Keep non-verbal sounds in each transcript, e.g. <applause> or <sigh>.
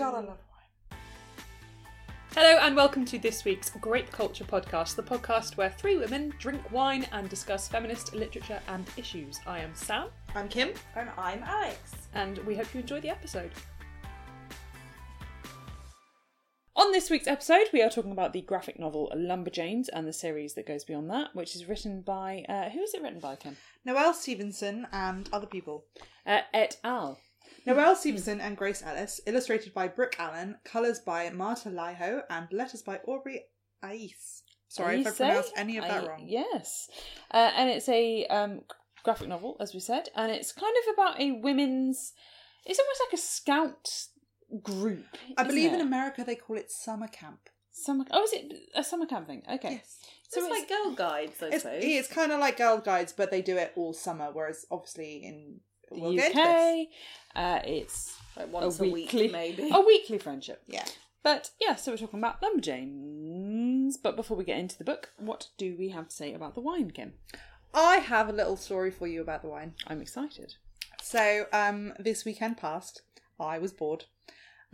God, I love wine. Hello and welcome to this week's Grape Culture Podcast, the podcast where three women drink wine and discuss feminist literature and issues. I am Sam, I'm Kim. And I'm Alex. and we hope you enjoy the episode. On this week's episode, we are talking about the graphic novel Lumberjanes and the series that goes beyond that, which is written by uh, who is it written by, Kim? Noelle Stevenson and other people. Uh, et al. Noelle Stevenson and Grace Ellis, illustrated by Brooke Allen, colours by Maarta Laiho, and letters by Aubrey Ais. Sorry if I Aise? pronounced any of that I- wrong. Yes, uh, and it's a um, graphic novel, as we said, and it's kind of about a women's. It's almost like a scout group. I isn't believe in? America they call it summer camp. summer. Oh, is it a summer camp thing? Okay, Yes. so So it's like girl guides, I It's, suppose. it's kind of like Girl Guides, but they do it all summer, whereas obviously in the we'll get into this. UK. Uh, it's like once a a, weekly- week, maybe. a weekly friendship. Yeah. But yeah, so we're talking about Lumberjanes. But before we get into the book, what do we have to say about the wine, Kim? I have a little story for you about the wine. I'm excited. So, um, this weekend past, I was bored.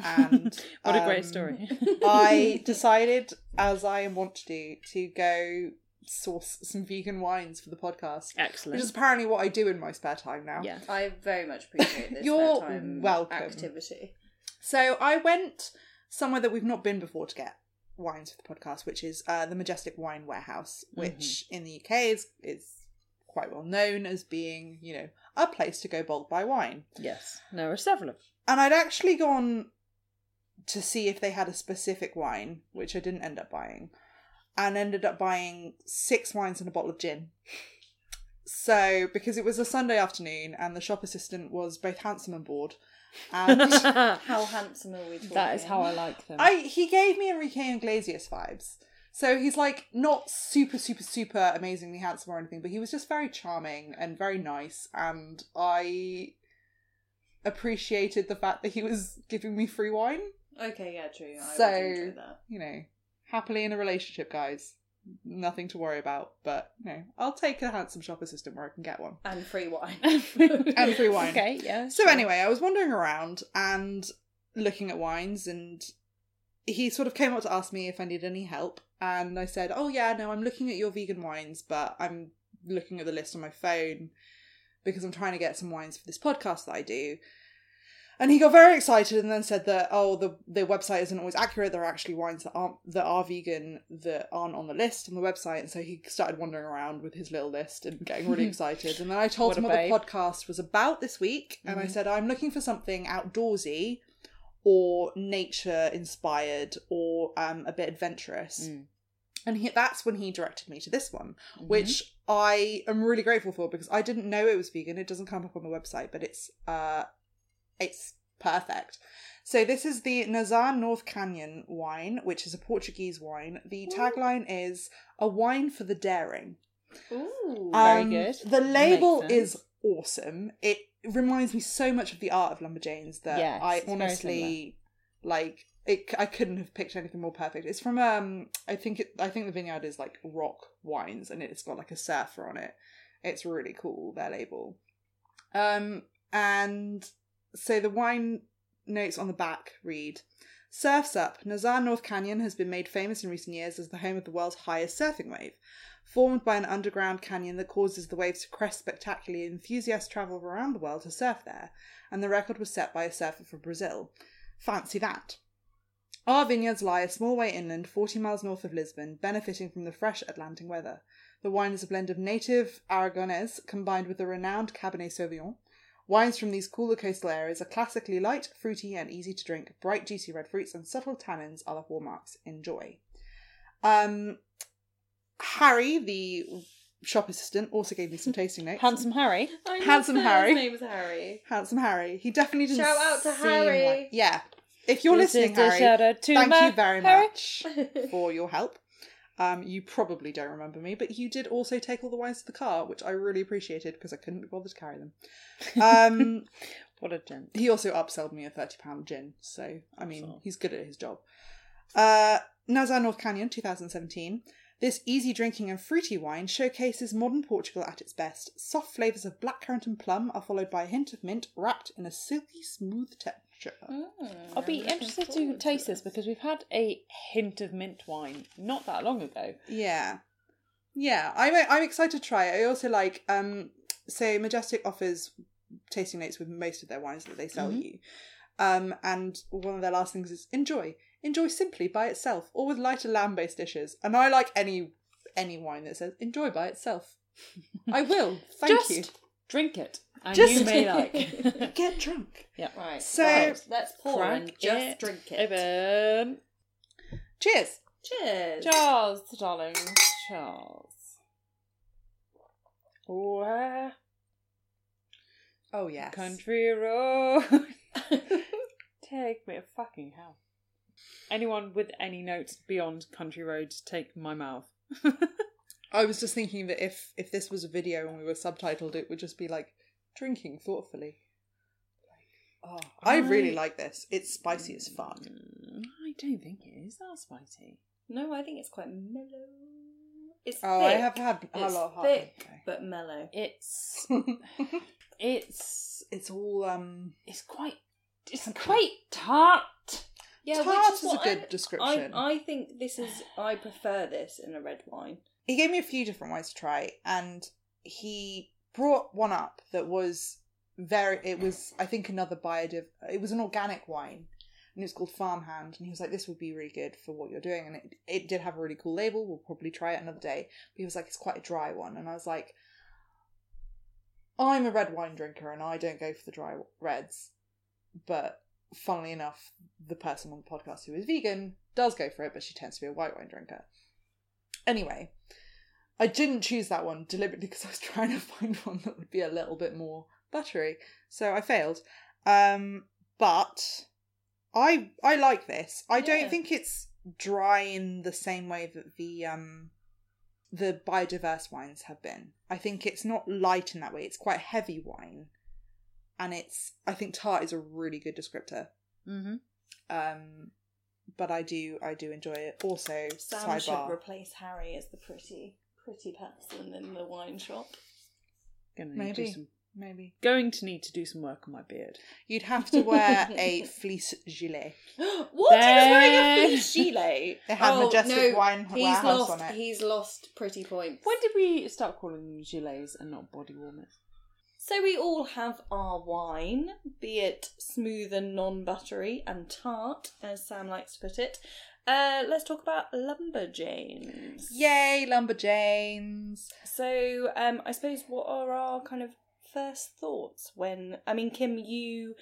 And <laughs> What a great um, story. I <laughs> decided, as I want to do, to go source some vegan wines for the podcast, Excellent. which Excellent. is apparently what I do in my spare time now. yeah. I very much appreciate this You're spare time welcome. activity. So I went somewhere that we've not been before to get wines for the podcast, which is uh, the Majestic Wine Warehouse, which in the UK is is quite well known as being, you know, a place to go bulk buy wine. Yes. There are several of And I'd actually gone to see if they had a specific wine, which I didn't end up buying, and ended up buying six wines and a bottle of gin. So, because it was a Sunday afternoon and the shop assistant was both handsome and bored, and <laughs> <laughs> How handsome are we talking? that is how I like them. I he gave me Enrique Iglesias vibes. So he's like not super, super, super amazingly handsome or anything, but he was just very charming and very nice, and I appreciated the fact that he was giving me free wine. Okay, yeah, true. I So- would enjoy that. You know, happily in a relationship, guys. Nothing to worry about, but you know, I'll take a handsome shop assistant where I can get one. And free wine. <laughs> And free wine. Okay, yeah. So sure. anyway, I was wandering around and looking at wines, and he sort of came up to ask me if I needed any help, and I said, "Oh yeah, no, I'm looking at your vegan wines, but I'm looking at the list on my phone because I'm trying to get some wines for this podcast that I do." And he got very excited and then said that oh the the website isn't always accurate. There are actually wines that aren't that are vegan that aren't on the list on the website. And so he started wandering around with his little list and getting really <laughs> excited. And then I told What him what babe. the podcast was about this week, and I Mhm. said I'm looking for something outdoorsy or nature inspired or um, a bit adventurous. Mm. And he, that's when he directed me to this one, Mhm. which I am really grateful for because I didn't know it was vegan. It doesn't come up on the website, but it's uh, it's perfect. So this is the Nazaré North Canyon wine, which is a Portuguese wine. The tagline is "A wine for the daring." Ooh. Very Um, good. The label is awesome. It reminds me so much of the art of Lumberjanes that Yes, I honestly like. It, I couldn't have picked anything more perfect. It's from um, I think it, I think the vineyard is like Rock Wines, and it's got like a surfer on it. It's really cool. Their label, um, and so the wine notes on the back read. Surfs Up, Nazaré North Canyon has been made famous in recent years as the home of the world's highest surfing wave. Formed by an underground canyon that causes the waves to crest spectacularly, enthusiasts travel around the world to surf there, and the record was set by a surfer from Brazil. Fancy that. Our vineyards lie a small way inland, 40 miles north of Lisbon, benefiting from the fresh Atlantic weather. The wine is a blend of native Aragonez combined with the renowned Cabernet Sauvignon. Wines from these cooler coastal areas are classically light, fruity, and easy to drink. Bright, juicy red fruits and subtle tannins are the hallmarks. Enjoy. Um, Harry, the shop assistant, also gave me some tasting notes. Handsome Harry. I Handsome Harry. His name is Harry. Handsome Harry. He definitely didn't Shout out to seem Harry. like- yeah. If you're This listening, the Harry, shadow to thank my you very Harry. much for your help. Um, you probably don't remember me, but you did also take all the wines to the car, which I really appreciated because I couldn't be bothered to carry them. Um, <laughs> What a gent. he also upsold me a thirty pound gin, so I mean Awesome. he's good at his job. Uh, Nazaré North Canyon, 2017. This easy drinking and fruity wine showcases modern Portugal at its best. Soft flavours of blackcurrant and plum are followed by a hint of mint, wrapped in a silky smooth texture. literature. I'll be interested to forward taste this this. because we've had a hint of mint wine not that long ago. Yeah, yeah. I'm I'm excited to try it. I also like um. So Majestic offers tasting notes with most of their wines that they sell Mhm. you, um. And one of their last things is enjoy. Enjoy simply by itself or with lighter lamb-based dishes. And I like any any wine that says enjoy by itself. I will. <laughs> Thank you. Just you. drink it, and Just- you may like. <laughs> Get drunk. Yeah, right. So- right, let's pour and just it drink it. Open. Cheers. Cheers. Charles, darling, Charles. Oh, Oh yes. country road, <laughs> take me a fucking hell. Anyone with any notes beyond country roads, take my mouth. I was just thinking that if if this was a video and we were subtitled, it would just be like drinking thoughtfully. Oh, I really like this. It's spicy as fuck. Mm, I don't think it is that spicy. no, I think it's quite mellow. It's Oh, thick, I have had a It's lot of hard thick, but mellow. It's <laughs> it's it's all um. it's quite it's quite tart. Yeah, Tart is, is a good I- description. I, I think this is. I prefer this in a red wine. He gave me a few different wines to try, and he brought one up that was very. It was, I think, another biodiv. It was an organic wine, and it was called Farmhand. And he was like, "This would be really good for what you're doing." And it, it did have a really cool label. We'll probably try it another day. But he was like, "It's quite a dry one," and I was like, "I'm a red wine drinker, and I don't go for the dry reds." But funnily enough, the person on the podcast who is vegan does go for it, but she tends to be a white wine drinker. Anyway, I didn't choose that one deliberately <laughs> because I was trying to find <laughs> one that would be a little bit more buttery. So I failed. Um, but I I like this. I Yeah. don't think it's dry in the same way that the um the biodiverse wines have been. I think it's not light in that way. It's quite heavy wine. And it's I think tart is a really good descriptor. Mm-hmm. Um but I do I do enjoy it. Also, Sam should sidebar. replace Harry as the pretty, pretty person in the wine shop. Gonna need to Maybe. do some, Maybe. going to need to do some work on my beard. You'd have to wear <laughs> a fleece gilet. <gasps> what? He was wearing a fleece gilet. <laughs> It had oh, Majestic no, Wine he's lost, on it. He's lost pretty points. When did we start calling them gilets and not body warmers? So we all have our wine, be it smooth and non-buttery and tart, as Sam likes to put it. Uh, let's talk about lumberjanes. Yay, Lumberjanes! So, um, I suppose what are our kind of first thoughts when? I mean, Kim, you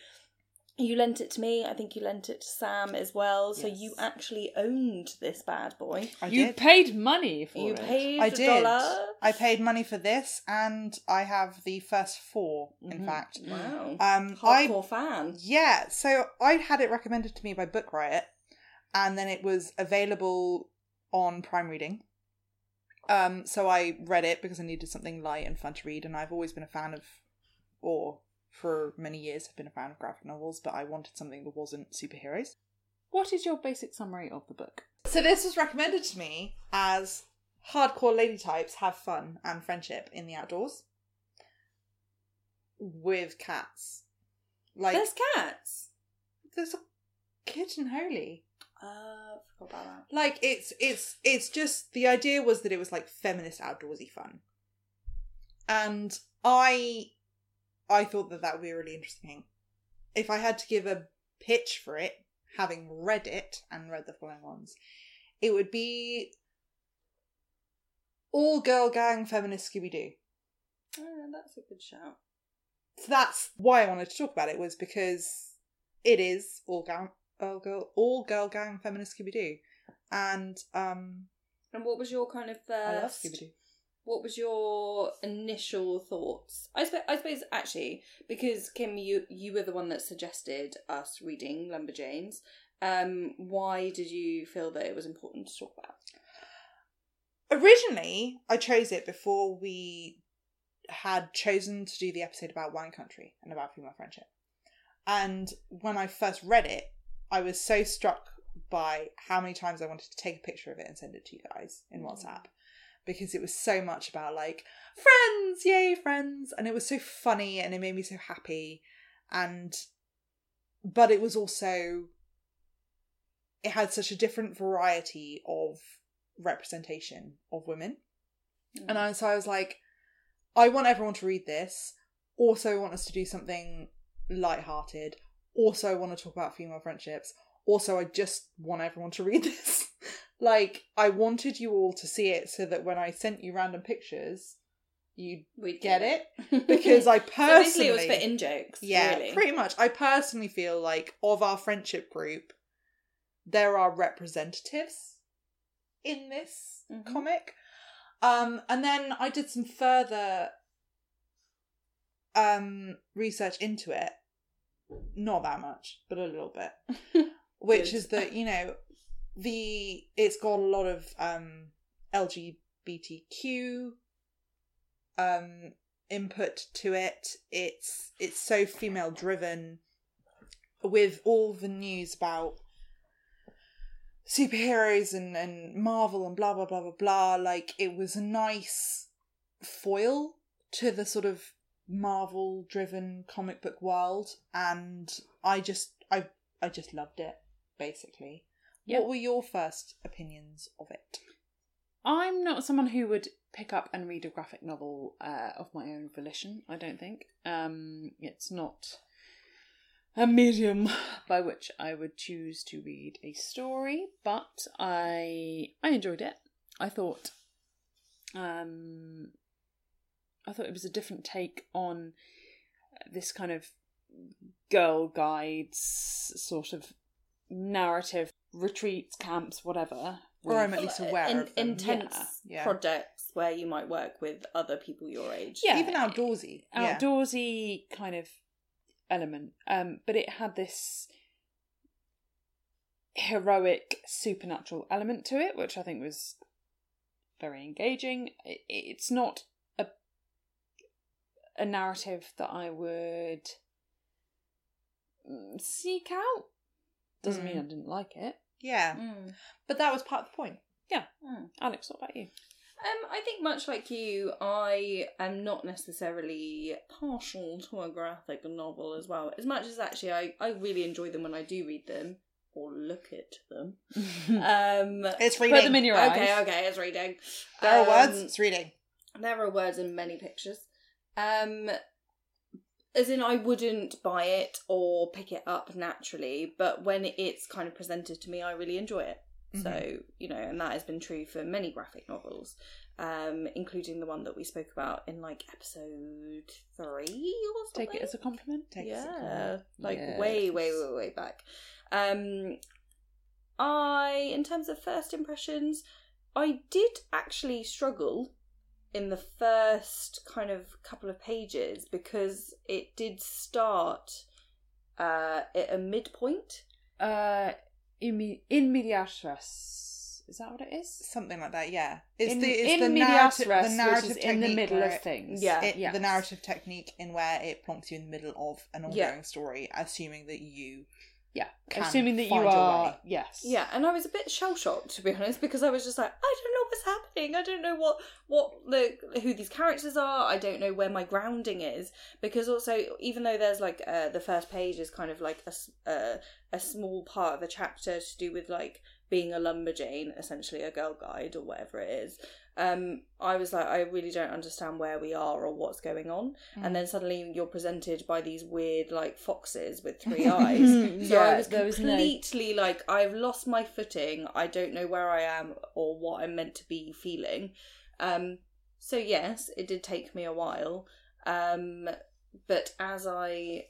you lent it to me. I think you lent it to Sam as well. So Yes. you actually owned this bad boy. I you did. paid money for You it. You paid I a did. dollar. I paid money for this, and I have the first four. In Mhm. fact, Wow. um, I Hardcore fan. yeah. So I had it recommended to me by Book Riot, and then it was available on Prime Reading. Um, so I read it because I needed something light and fun to read, and I've always been a fan of, or for many years have been a fan of graphic novels, but I wanted something that wasn't superheroes. What is your basic summary of the book? So this was recommended to me as hardcore lady types have fun and friendship in the outdoors with cats. Like There's cats. there's a kitten holy. Uh, forgot about that. Like it's it's it's just the idea was that it was like feminist outdoorsy fun. And I I thought that that would be really interesting. If I had to give a pitch for it, having read it and read the following ones, it would be all girl gang feminist Scooby Doo. Oh, that's a good shout. So that's why I wanted to talk about it was because it is all gang, all girl, all girl gang feminist Scooby Doo, and um, And what was your kind of I love first? Scooby Doo. What was your initial thoughts? I suppose, I suppose actually, because Kim, you you were the one that suggested us reading Lumberjanes. Um, why did you feel that it was important to talk about? Originally, I chose it before we had chosen to do the episode about wine country and about female friendship. And when I first read it, I was so struck by how many times I wanted to take a picture of it and send it to you guys in Mm. WhatsApp because it was so much about like friends, yay friends, and it was so funny and it made me so happy. And but it was also it had such a different variety of representation of women. Mm. And I, so I was like, I want everyone to read this. Also, I want us to do something light-hearted. Also, I want to talk about female friendships. Also, I just want everyone to read <laughs> this. Like, I wanted you all to see it so that when I sent you random pictures, you'd We'd get it. <laughs> Because I so personally, it was for in jokes. yeah, really. pretty much. I personally feel like of our friendship group, there are representatives in this Mhm. comic. Um, and then I did some further um research into it. Not that much, but a little bit. <laughs> Which is that, you know, the it's got a lot of um LGBTQ um input to it. It's it's so female driven with all the news about superheroes and, and Marvel and blah blah blah blah blah. Like it was a nice foil to the sort of Marvel driven comic book world and I just I I just loved it, basically. Yeah. What were your first opinions of it? I'm not someone who would pick up and read a graphic novel uh, of my own volition. I don't think um, it's not a medium <laughs> by which I would choose to read a story. But I I enjoyed it. I thought um, I thought it was a different take on this kind of girl guides sort of narrative retreats camps whatever Or I'm at least aware In- of them. intense Yeah. projects where you might work with other people your age. Yeah. Even outdoorsy. Yeah. outdoorsy kind of element um but it had this heroic supernatural element to it which i think was very engaging it, it's not a a narrative that i would mm, seek out doesn't mean i Mm. didn't like it Yeah. Mm. But that was part of the point. Mm. alex what about you Um, I think much like you, I am not necessarily partial to a graphic novel as well. As much as actually I, I really enjoy them when I do read them or look at them. <laughs> Um, It's reading. put them in your okay, eyes okay, okay, it's reading. there are words, Um, it's reading. There are words in many pictures. Um, as in, I wouldn't buy it or pick it up naturally, but when it's kind of presented to me, I really enjoy it. So, Mm-hmm. you know, and that has been true for many graphic novels, um, including the one that we spoke about in like episode three or something. take it as a compliment Take it as a yeah, compliment. like way, way, way, way back. Um, I, in terms of first impressions, I did actually struggle in the first kind of couple of pages because it did start uh, at a midpoint. uh in, me- in medias res is that what it is Something like that, yeah. It's in, the it's in the medias narrative, res, the which narrative is in the middle of things. Yeah. it, yes. the narrative technique in where it plonks you in the middle of an ongoing Yeah. story, assuming that you Yeah, assuming that you are yes. Yeah, and I was a bit shell shocked to be honest because I was just like, I don't know what's happening. I don't know what what the who these characters are. I don't know where my grounding is because also even though there's like uh, the first page is kind of like a uh, a small part of a chapter to do with like being a lumberjane, essentially a girl guide or whatever it is. Um, I was like, I really don't understand where we are or what's going on, Mm. and then suddenly you're presented by these weird like foxes with <laughs> three eyes. So I was was no- <laughs> completely like, I've lost my footing. I don't know where I am or what I'm meant to be feeling. Um, so yes, it did take me a while. Um, but as I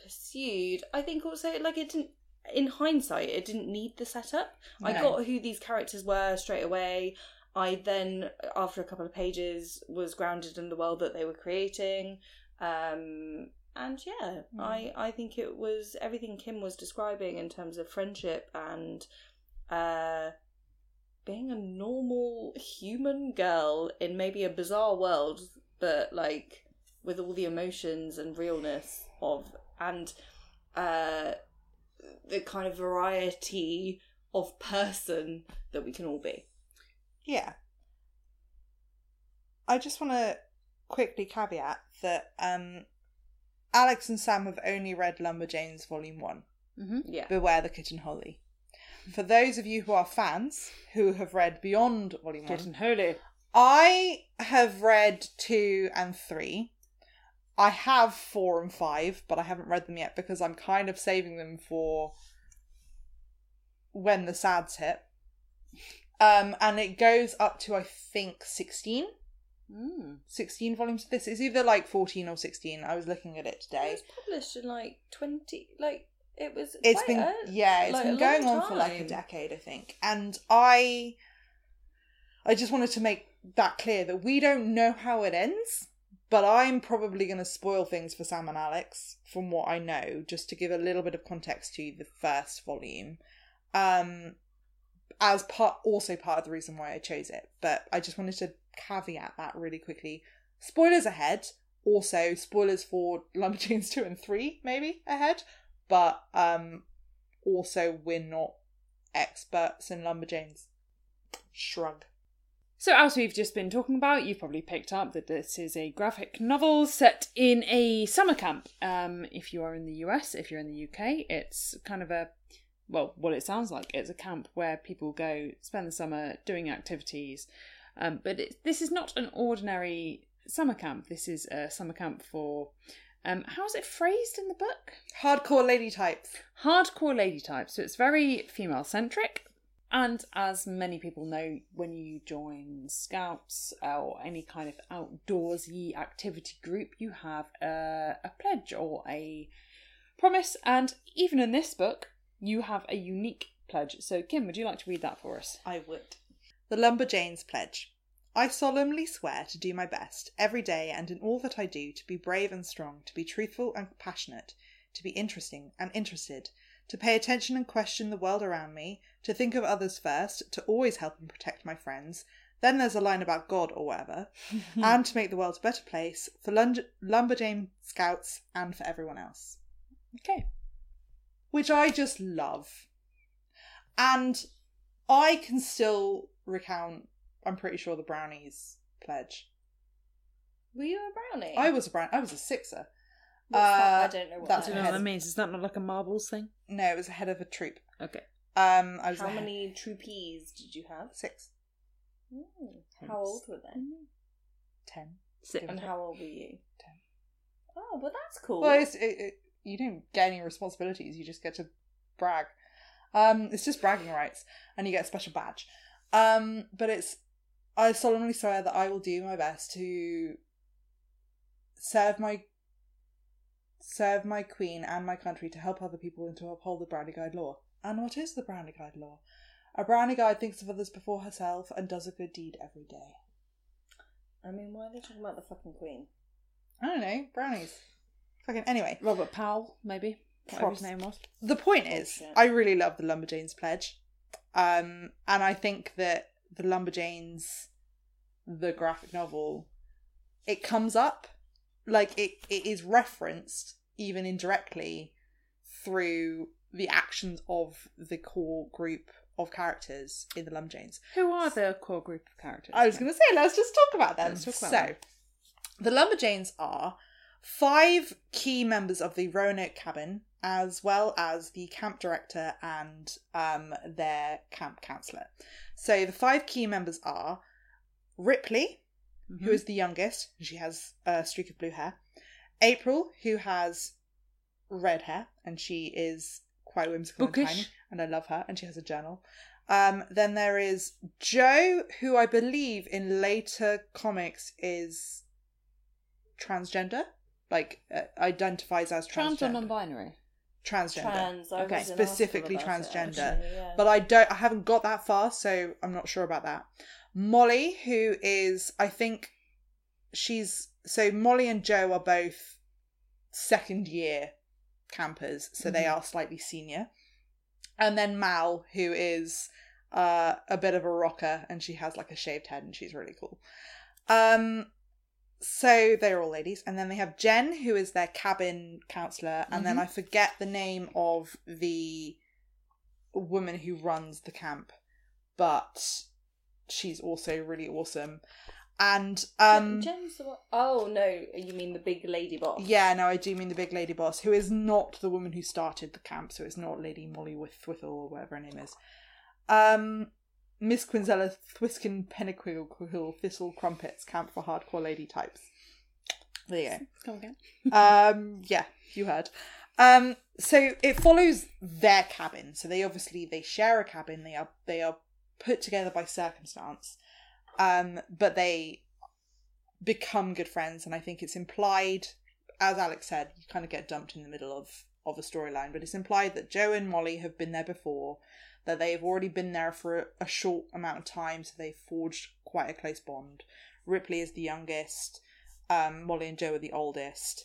pursued, I think also like it didn't. In hindsight, it didn't need the setup. I got who these characters were straight away. I then, after a couple of pages, was grounded in the world that they were creating. Um, and yeah, Mm. I I think it was everything Kim was describing in terms of friendship and uh, being a normal human girl in maybe a bizarre world, but like with all the emotions and realness of and uh, the kind of variety of person that we can all be. Yeah. I just want to quickly caveat that um, Alex and Sam have only read Lumberjanes Volume 1. Mm-hmm. Yeah. Beware the Kitten Holly. For those of you who are fans who have read beyond Volume 1, Kitten Holy. I have read 2 and 3. I have 4 and 5, but I haven't read them yet because I'm kind of saving them for when the sads hit. Um, and it goes up to, I think, 16. Mm. 16 volumes of this. It's either like 14 or 16. I was looking at it It today. was published in like twenty. Like it was. It's been early- yeah, it's like, been going on for like a decade, I think. And I I just wanted to make that clear that we don't know how it ends, but I'm probably going to spoil things for Sam and Alex from what I know just to give a little bit of context to the first volume. Um as part also part of the reason why I chose it, but I just wanted to caveat that really quickly. Spoilers ahead. Also, spoilers for Lumberjanes <laughs> 2 and 3 maybe ahead but um also we're not experts in lumberjanes shrug So, as we've just been talking about, you've probably picked up that this is a graphic novel set in a summer camp. Um, if you are in the US, if you're in the UK, it's kind of a well, what it sounds like. It's a camp where people go spend the summer doing activities. Um, but it, this is not an ordinary summer camp. This is a summer camp for. Um, how's it phrased in the book? hardcore lady types hardcore lady type. So it's very female centric. And as many people know, when you join scouts or any kind of outdoorsy activity group, you have a, a pledge or a promise. And even in this book, you have a unique pledge. So, Kim, would you like to read that for us? i would the lumberjanes pledge i solemnly swear to do my best every day and in all that i do to be brave and strong to be truthful and passionate to be interesting and interested to pay attention and question the world around me to think of others first to always help and protect my friends then there's a line about god or whatever <laughs> and to make the world a better place for Lund- Lumberjane Scouts and for everyone else, Okay. Which I just love. And I can still recount, I'm pretty sure, the Brownies pledge. Were you a brownie? I was a brown, I was a sixer. What's that? uh, I don't know what that's that Do you know is. what that means? Is that not like a marbles thing? No, it was a head of a troop. Okay. Um, I was How a he- many troopies did you have? Six, Mm. How old were they? ten. Six. And how old were you? Ten. Oh, well, that's cool. Well, it's, it, it, you don't get any responsibilities. You just get to brag. Um, it's just bragging rights, and you get a special badge. Um, but it's I solemnly swear that I will do my best to serve my serve my queen and my country to help other people and to uphold the Brownie Guide law. And what is the Brownie Guide law? A Brownie Guide thinks of others before herself and does a good deed every day. I mean, why are they talking about the fucking queen? I don't know, brownies. Fucking anyway. Robert Powell, maybe. Whatever his name was. the point is, Bullshit. I really love the Lumberjanes pledge, um, and I think that the Lumberjanes, the graphic novel, it comes up, like it, it is referenced even indirectly through the actions of the core group of characters in the Lumberjanes. Who are the core group of characters? I was going to say, let's just talk about them. Let's talk about so, them. the Lumberjanes are five key members of the Roanoke cabin, as well as the camp director and um, their camp counselor. So, the five key members are Ripley, Mhm. who is the youngest, she has a streak of blue hair. April, who has red hair, and she is quite whimsical and tiny, and I love her, and she has a journal. Um, then there is Jo, who I believe in later comics is transgender, like uh, identifies as Trans or transgender. non-binary? transgender. Trans. I Okay. Specifically hospital it, transgender. actually, yeah. But I don't I haven't got that far, so I'm not sure about that. Molly, who is I think she's so Molly and Jo are both second year campers, so they Mhm. are slightly senior. And then Mal, who is uh, a bit of a rocker and she has like a shaved head and she's really cool. Um so they're all ladies. And then they have Jen, who is their cabin counselor, and then Mhm. I forget the name of the woman who runs the camp, but she's also really awesome. And um Jen's the one- Oh no, you mean the big lady boss? yeah, no, I do mean the big lady boss, who is not the woman who started the camp, so it's not Lady Molly Withwithal or whatever her name is. Um Miss Quinzella Thwiskin Pennequill Thistle Crumpets Camp for Hardcore Lady Types. There you go. Come again. <laughs> um yeah you heard um so it follows their cabin so they obviously they share a cabin they are they are put together by circumstance um but they become good friends and i think it's implied as alex said you kind of get dumped in the middle of of a storyline but it's implied that jo and molly have been there before that they've already been there for a, a short amount of time so they've forged quite a close bond ripley is the youngest um, Molly and Jo are the oldest.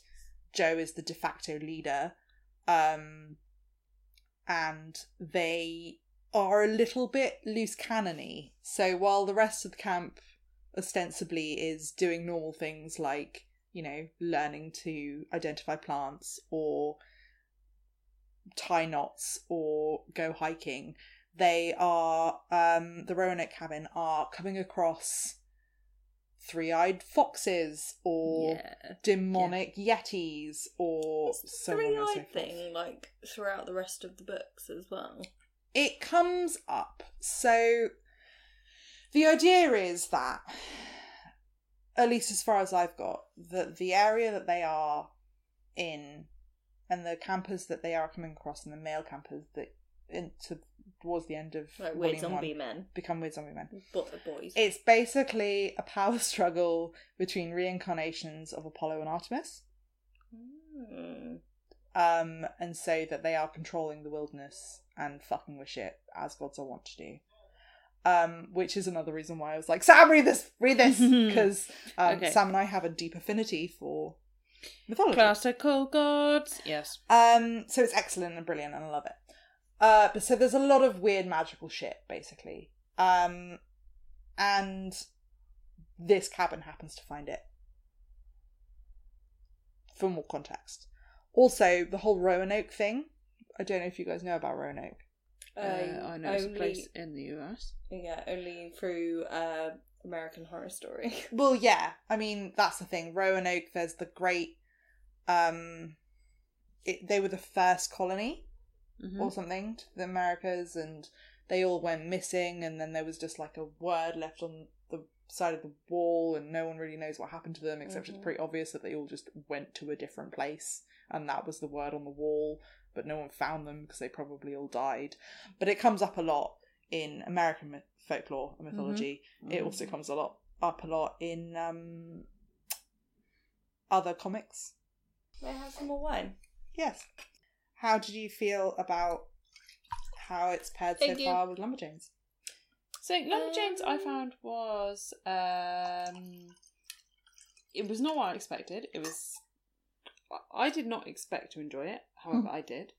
Jo is the de facto leader. Um, and they are a little bit loose cannony. So while the rest of the camp ostensibly is doing normal things like, you know, learning to identify plants or tie knots or go hiking, they are, um, the Roanoke cabin are coming across three-eyed foxes or Yeah. demonic yetis or It's the so on and so three-eyed thing, like throughout the rest of the books as well. It comes up. So the idea is that, at least as far as I've got, that the area that they are in and the campers that they are coming across and the male campers that into towards the end of Like weird zombie men, become weird zombie men. but the boys. It's basically a power <laughs> struggle between reincarnations of Apollo and Artemis. Hmm. um, and say that they are controlling the wilderness and fucking with shit as gods are wont to do. Um, which is another reason why I was like, Sam, read this, read this, <laughs> because um, Okay. Sam and I have a deep affinity for mythology. Classical gods. Yes. Um, so it's excellent and brilliant, and I love it. Uh, but so there's a lot of weird magical shit, basically. Um, and this cabin happens to find it. For more context. Also, the whole Roanoke thing. I don't know if you guys know about Roanoke. Uh, Um, I know it's a place in the US. Yeah, only through uh, American Horror Story. <laughs> Well, yeah. I mean, that's the thing. Roanoke. There's the great. Um, it, they were the first colony. Mhm. or something to the Americas, and they all went missing. And then there was just like a word left on the side of the wall, and no one really knows what happened to them, except it's Mhm. pretty obvious that they all just went to a different place, and that was the word on the wall. But no one found them because they probably all died. But it comes up a lot in American myth- folklore and mythology. It also comes a lot up a lot in um, other comics. May I have some more wine? Yes. How did you feel about how it's paired Thank so you. far with Lumberjanes? So Lumberjanes, I Um, found was um, it was not what I expected. It was I did not expect to enjoy it. However, I did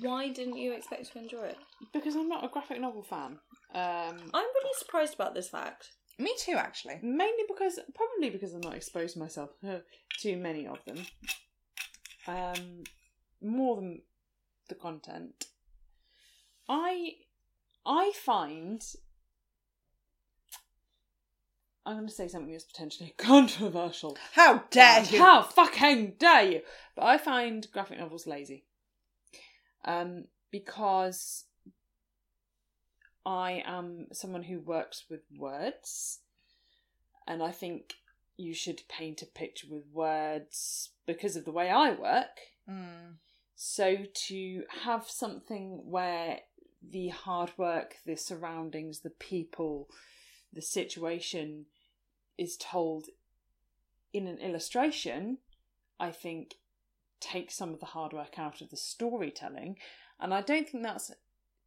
Why didn't you expect to enjoy it? because I'm not a graphic novel fan. Um, I'm really surprised about this fact. Me too, actually. mainly because probably because I'm not exposed myself to many of them. Um, more than the content. I I find I'm going to say something that's potentially <laughs> controversial. How dare you? How fucking dare you? But I find graphic novels lazy. Um, because I am someone who works with words, and I think you should paint a picture with words because of the way I work. Mm. So to have something where the hard work, the surroundings, the people, the situation is told in an illustration, I think takes some of the hard work out of the storytelling. And I don't think that's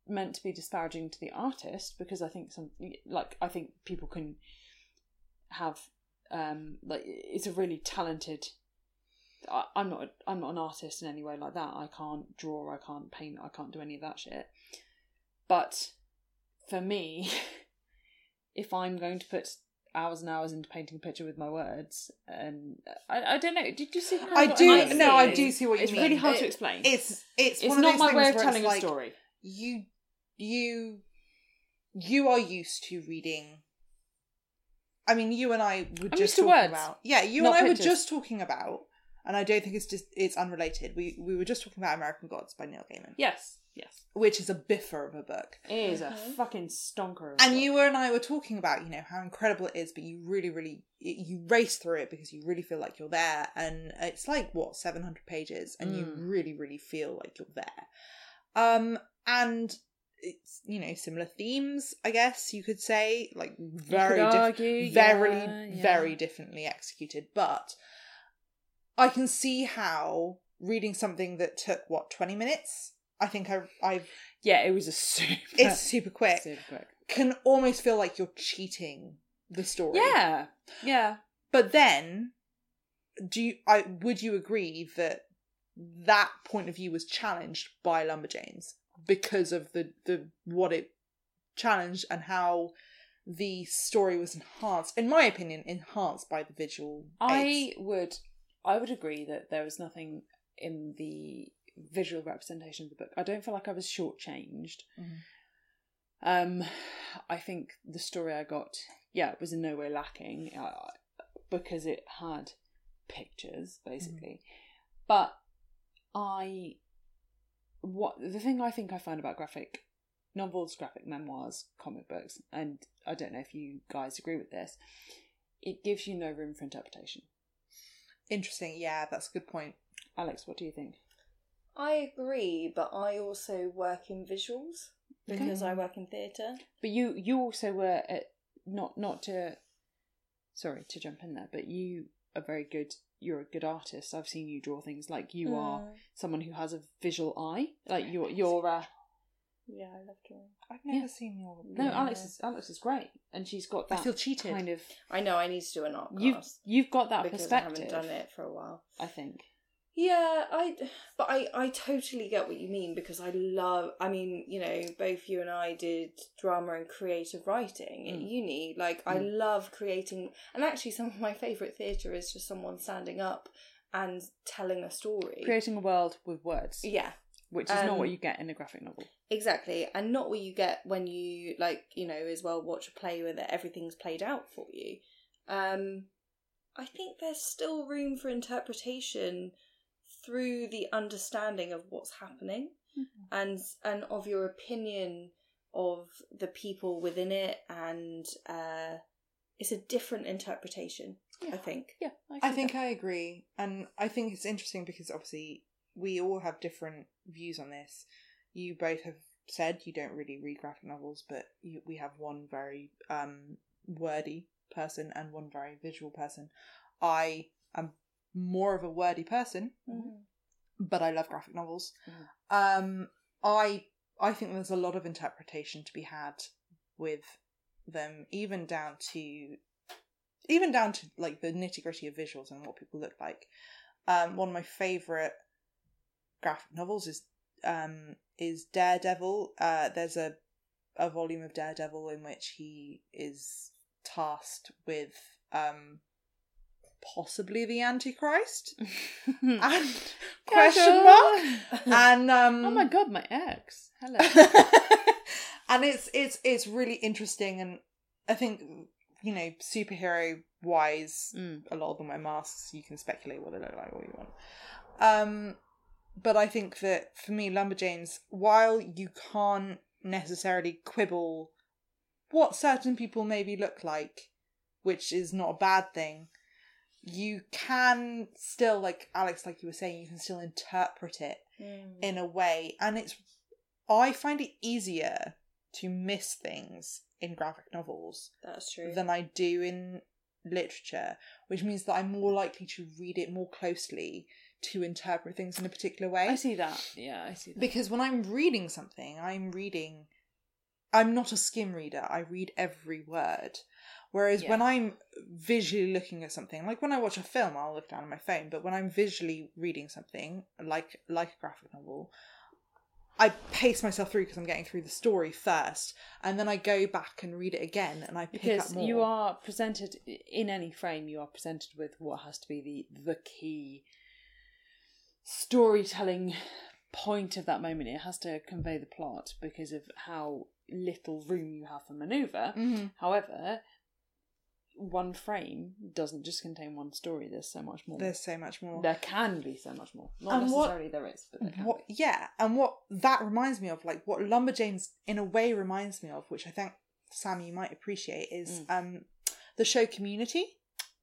meant to be disparaging to the artist because I think some like I think people can have um like it's a really talented I, I'm not I'm not an artist in any way like that. I can't draw, I can't paint, I can't do any of that shit. But for me, <laughs> if I'm going to put hours and hours into painting a picture with my words, and I, I don't know, did you see? How I do. I'm no, I do see what you It's mean. It's really hard to explain. It's it's it's one of not my things way of telling it's a like, story. You you you are used to reading I mean, you and I were I'm just talking words, about. Yeah, you and I pictures. were just talking about, and I don't think it's just it's unrelated. We we were just talking about American Gods by Neil Gaiman, Yes, yes. which is a biffer of a book. It is a Mhm. fucking stonker. of And book. you and I were talking about, you know, how incredible it is, but you really, really, you race through it because you really feel like you're there. And it's like, what, 700 pages, and you Mm. really, really feel like you're there. Um, and it's, you know, similar themes, I guess you could say, like very, could diff- argue, very, yeah, yeah. very differently executed. But I can see how reading something that took, what, 20 minutes? I think I, I've, yeah, it was a <laughs> super. it's super quick super quick. can almost feel like you're cheating the story. Yeah, yeah. But then do you I would you agree that that point of view was challenged by Lumberjanes because of the the what it challenged and how the story was enhanced in my opinion enhanced by the visual I aids. would, I would agree that there was nothing in the visual representation of the book. I don't feel like I was shortchanged. Mhm. Um, I think the story I got, yeah, was in no way lacking uh, because it had pictures basically. But I, what the thing I think I find about graphic novels, graphic memoirs, comic books, and I don't know if you guys agree with this, it gives you no room for interpretation. interesting yeah that's a good point Alex, what do you think? I agree, but I also work in visuals Okay. because I work in theatre. But you you also were at, not not to sorry to jump in there, but you are very good. You're a good artist. I've seen you draw things like you are Mm. someone who has a visual eye. Like you're you're uh, Yeah, I love drawing. I've never Yeah. seen your no Yeah. Alex is Alex is great, and she's got I that feel cheated kind of I know I need to do an art you've class you've got that because perspective. I haven't done it for a while. I think. Yeah, I but I I totally get what you mean because I love I mean, you know, both you and I did drama and creative writing at Mm. uni. Like I Mm. love creating and actually some of my favorite theatre is just someone standing up and telling a story. Creating a world with words, yeah, which is not Um, what you get in a graphic novel. exactly. And not what you get when you like, you know, as well watch a play where that everything's played out for you. Um I think there's still room for interpretation through the understanding of what's happening and and of your opinion of the people within it and uh it's a different interpretation i think Yeah, I see think that. I agree, and I think it's interesting because obviously we all have different views on this. You both have said you don't really read graphic novels, but you, we have one very um, wordy person and one very visual person. I am more of a wordy person, but I love graphic novels. Um, I I think there's a lot of interpretation to be had with them, even down to even down to like the nitty gritty of visuals and what people look like. Um, one of my favorite graphic novels is um is Daredevil. Uh, there's a a volume of Daredevil in which he is tasked with um possibly the Antichrist <laughs> and question mark <laughs> and um oh my god, my ex. Hello. <laughs> and it's it's it's really interesting and i think you know superhero wise Mm. a lot of them wear masks you can speculate what they look like all you want um but i think that for me lumberjanes while you can't necessarily quibble what certain people maybe look like which is not a bad thing you can still like alex like you were saying you can still interpret it Mm. in a way and it's i find it easier to miss things in graphic novels that's true than i do in literature which means that i'm more likely to read it more closely to interpret things in a particular way I see that. Yeah, I see that. because when i'm reading something i'm reading i'm not a skim reader i read every word whereas Yeah. when i'm visually looking at something like when i watch a film i'll look down at my phone but when i'm visually reading something like like a graphic novel i pace myself through because i'm getting through the story first and then i go back and read it again and i pick because up more you are presented in any frame you are presented with what has to be the the key storytelling point of that moment it has to convey the plot because of how little room you have for maneuver Mhm. however one frame doesn't just contain one story. There's so much more. There's so much more. there can be so much more. Not And what- necessarily there is, but there can what yeah and what that reminds me of like what lumberjanes in a way reminds me of which i think sam you might appreciate is Mm. um the show community.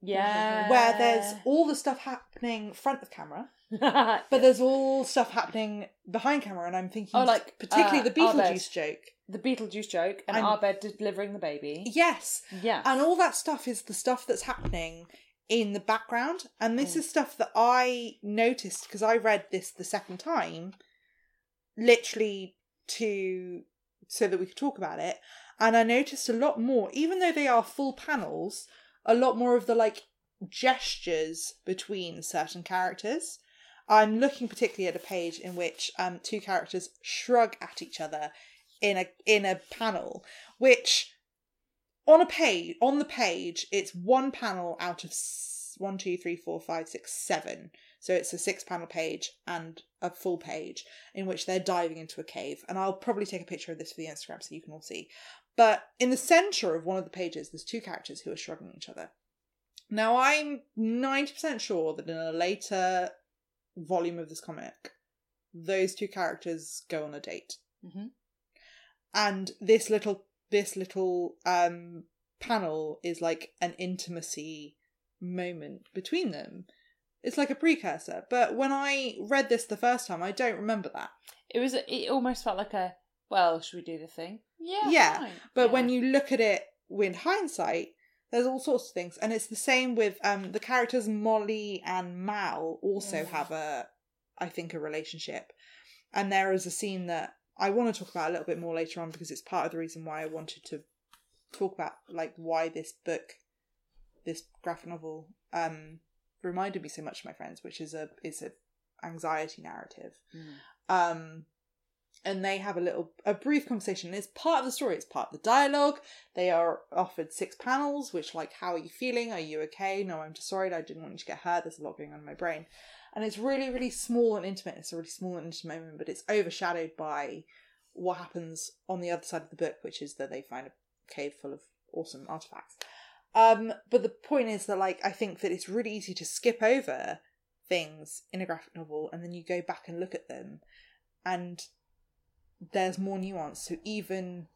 Yeah. where there's all the stuff happening front of camera <laughs> but there's all stuff happening behind camera and i'm thinking Oh, like, particularly uh, the beetlejuice joke the Beetlejuice joke and I'm- our bed delivering the baby. yes Yeah. and all that stuff is the stuff that's happening in the background and this Mm. is stuff that i noticed because i read this the second time literally to so that we could talk about it and i noticed a lot more even though they are full panels a lot more of the like gestures between certain characters i'm looking particularly at a page in which um two characters shrug at each other in a in a panel which on a page on the page it's one panel out of one two three four five six seven. So it's a six panel page and a full page in which they're diving into a cave. And i'll probably take a picture of this for the instagram so you can all see. But in the center of one of the pages there's two characters who are shrugging each other. Now i'm 90% sure that in a later volume of this comic those two characters go on a date Mhm. and this little this little um panel is like an intimacy moment between them it's like a precursor but when i read this the first time i don't remember that It was. It almost felt like a. Well, should we do the thing? Yeah. Yeah, fine. but Yeah. when you look at it with hindsight there's all sorts of things. And it's the same with um the characters molly and mal also have a i think a relationship. And there is a scene that i want to talk about a little bit more later on because it's part of the reason why i wanted to talk about like why this book this graphic novel um reminded me so much of my friends which is a is a anxiety narrative. Mm. um and they have a little a brief conversation. It's part of the story it's part of the dialogue. They are offered six panels which like how are you feeling? Are you okay? No i'm just sorry i didn't want you to get hurt. There's a lot going on in my brain. And it's really really small and intimate. It's a really small and intimate moment but it's overshadowed by what happens on the other side of the book which is that they find a cave full of awesome artifacts. Um but the point is that like i think that it's really easy to skip over things in a graphic novel and then you go back and look at them and there's more nuance so even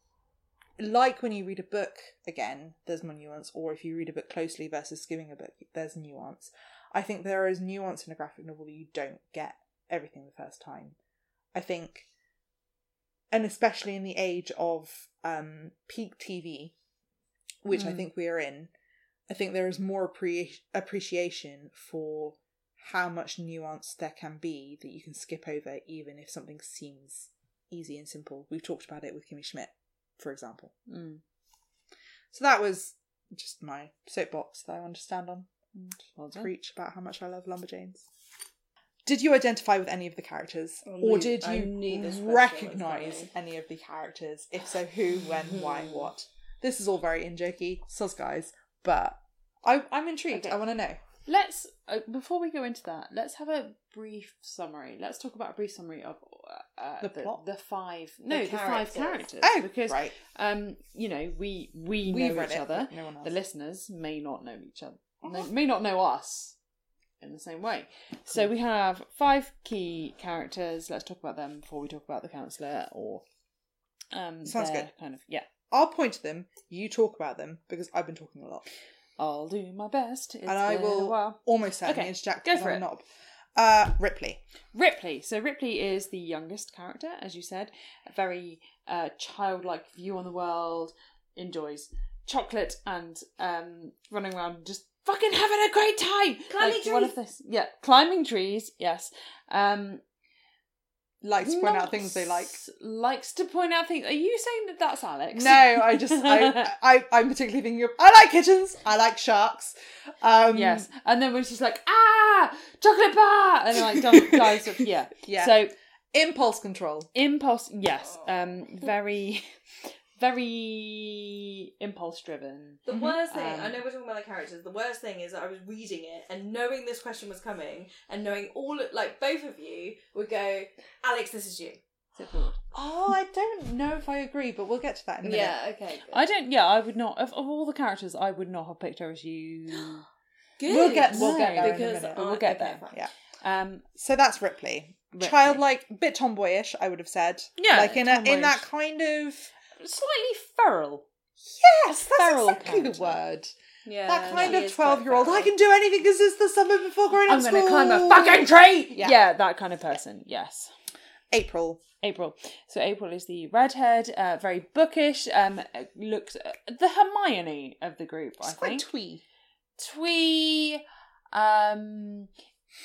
like when you read a book again there's more nuance or if you read a book closely versus skimming a book there's nuance i think there is nuance in a graphic novel that you don't get everything the first time i think and especially in the age of um peak tv which i Mm. think we are in i think there is more appre- appreciation for how much nuance there can be that you can skip over even if something seems easy and simple we've talked about it with kimmy schmidt for example Mm. so that was just my soapbox that I want to stand on and Well preach about how much I love Lumberjanes. Did you identify with any of the characters? I or did you knew this question was recognise any of the characters? If so, who, when, why, <sighs> what? This is all very in jokey, sus guys, but I, I'm intrigued. Okay. I want to know. Let's uh, before we go into that, let's have a brief summary. Let's talk about a brief summary of uh, The the, plot? the five no the, characters. five characters Oh, because right. um you know we we We've know each it, other. no. The listeners may not know each other. They Uh-huh. may not know us in the same way. So we have five key characters. Let's talk about them before we talk about the counselor or um Sounds good. kind of yeah. I'll point to them, you talk about them, because I've been talking a lot. I'll do my best. It's and I will almost certainly Okay, interject go for I'm it. knob. Uh, Ripley. Ripley. So Ripley is the youngest character, as you said. A very uh, childlike view on the world. Enjoys chocolate and um, running around just fucking having a great time. Climbing one of trees. this, yeah, climbing trees. Yes. Um, Likes to point out things they like. Likes to point out things. Are you saying that that's Alex? No, I just I, <laughs> I I'm particularly thinking of I like kittens, I like sharks. Um yes. And then when she's like, ah, chocolate bar, and then like dives, dives up. Yeah. Yeah. So impulse control. impulse yes um very very impulse driven The Mhm. worst thing, I Um, know we're talking about the characters. The worst thing is that I was reading it and knowing this question was coming, and knowing all like both of you would go, Alex, this is you. sit forward Oh, I don't know if I agree, but we'll get to that in a minute. Yeah, okay. Good. I don't. Yeah, I would not. Of, of all the characters, I would not have picked her as you. Good. We'll get- we'll get there in a because minute. But we'll get okay, there. fine. Yeah. Um. So that's Ripley. Ripley. Childlike, bit tomboyish, I would have said. Yeah, like in a, in that kind of Slightly feral. yes, A feral that's exactly the word. Yeah, that kind of twelve-year-old. I can do anything because it's the summer before growing up I'm going to climb a fucking tree. Yeah. Yeah. that kind of person. Yes. April. April. So April is the redhead, uh, very bookish. Um, looks uh, the Hermione of the group. I It's quite think. twee. Twee. Um,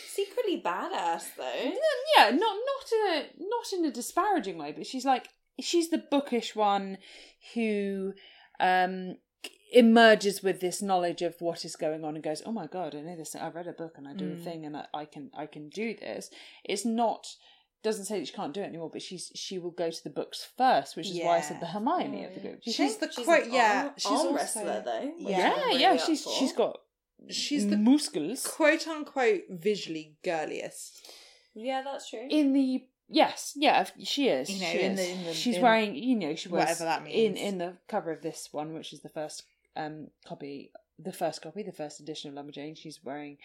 secretly badass though. yeah, not not in a not in a disparaging way, but she's like she's the bookish one who um emerges with this knowledge of what is going on and goes, "Oh my god, I know this. I read a book and I do a Mm. thing and I, I can I can do this." It's not doesn't say that she can't do it anymore, but she's she will go to the books first, which is why I said the Hermione of the group. She's think? the She's quite yeah. arm, she's arm also, wrestler though. Yeah. Yeah, really yeah. She's she's got She's the muscles quote unquote visually girliest. Yeah, that's true. in the yes, yeah, she is. You know, she in is. the- in the- she's in- wearing, you know, she wears whatever that in means. in in the cover of this one, which is the first um copy, the first copy, the first edition of Lumberjane. She's wearing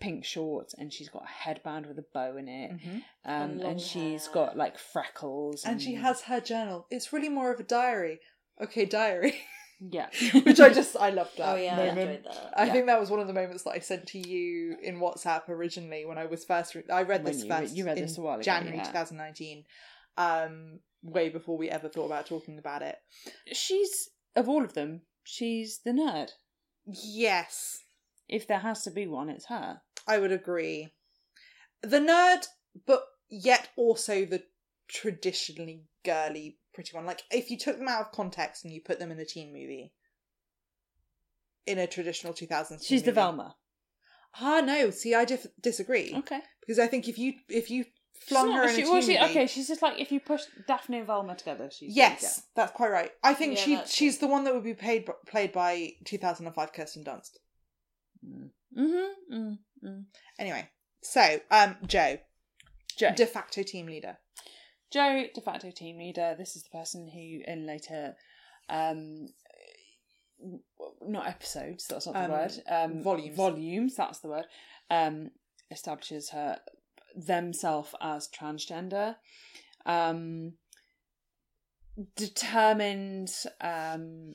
pink shorts and she's got a headband with a bow in it, Mm-hmm. um, And long and she's hair. got like freckles, And she has her journal. It's really more of a diary. Okay, diary. <laughs> yeah, <laughs> Which I just I loved that oh yeah, I enjoyed that. I Yeah. think that was one of the moments that I sent to you in WhatsApp originally when I was first. Re- I read When this you first. you read in this a while ago, January yeah. 2019, um, way before we ever thought about talking about it. she's of all of them, she's the nerd. Yes, If there has to be one, it's her. I would agree. The nerd, but yet also the traditionally girly, pretty one. Like if you took them out of context and you put them in a teen movie, in a traditional 2000s, teen She's the movie- Velma. Ah, no. See, I dif- disagree Okay. because I think if you if you flung not- her in a she- teen well, she- movie, okay, she's just like if you push Daphne and Velma together, she's yes, that's quite right. I think Yeah, she she's the one that would be paid played by 2005 Kirsten Dunst. Mm-hmm. Mm, mm. Anyway, so um, Jo, Jo. de facto team leader. Jo, de facto team leader. This is the person who, in later, um, not episodes. That's not the Um, word. Um, volumes. Volumes. That's the word. Um, establishes her themself as transgender. Um, determined. Um,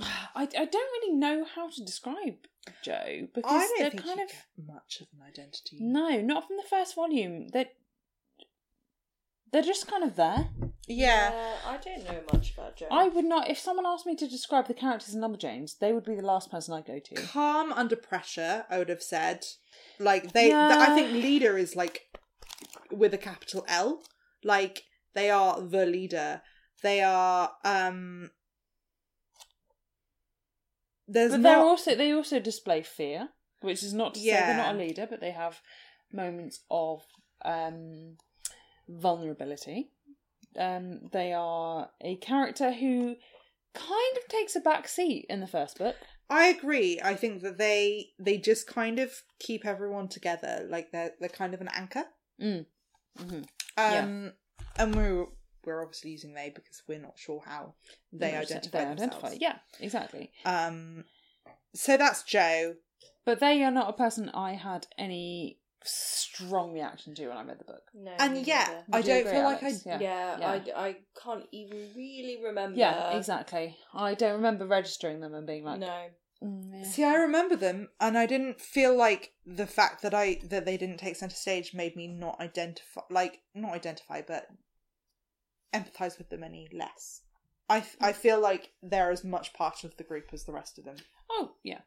I, I don't really know how to describe Jo because I don't they're think kind of much of an identity. no, not from the first volume. They're they're just kind of there. Yeah. I don't know much about Jo. I would not if someone asked me to describe the characters in Number Lumberjanes, they would be the last person I'd go to. calm under pressure. I would have said, like they. Yeah. th- I think leader is like with a capital L. Like they are the leader. They are. um There's But they're also they also display fear, which is not to say they're not a leader, but they have moments of um vulnerability. Um they are a character who kind of takes a back seat in the first book. I agree. I think that they they just kind of keep everyone together. Like they're they're kind of an anchor. Mm. hmm Um, and we're we're obviously using they because we're not sure how they identify themselves. Yeah, exactly. Um, so that's Jo. But they are not a person I had any strong reaction to when I read the book. no, And me yet. I Would you don't agree, feel like Alex? I. Yeah. yeah, Yeah. I, I can't even really remember. Yeah, exactly. I don't remember registering them and being like, No. "Mm, yeah." See, I remember them, and I didn't feel like the fact that I that they didn't take center stage made me not identify, like not identify, but empathize with them any less. I, I feel like they're as much part of the group as the rest of them. Oh, yeah.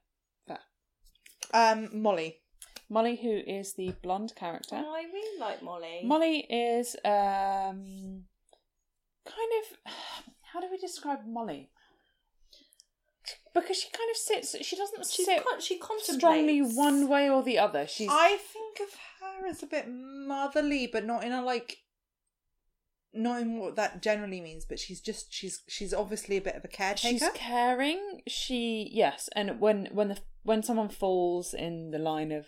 fair. Um, Molly. Molly, who is the blonde character. Oh, I really like Molly. Molly is um kind of how do we describe Molly? Because she kind of sits she doesn't She's sit con- she contemplates strongly one way or the other. She's I think of her as a bit motherly, but not in a like. Not in what that generally means, but she's just she's she's obviously a bit of a caretaker. she's caring. She yes, and when when the when someone falls in the line of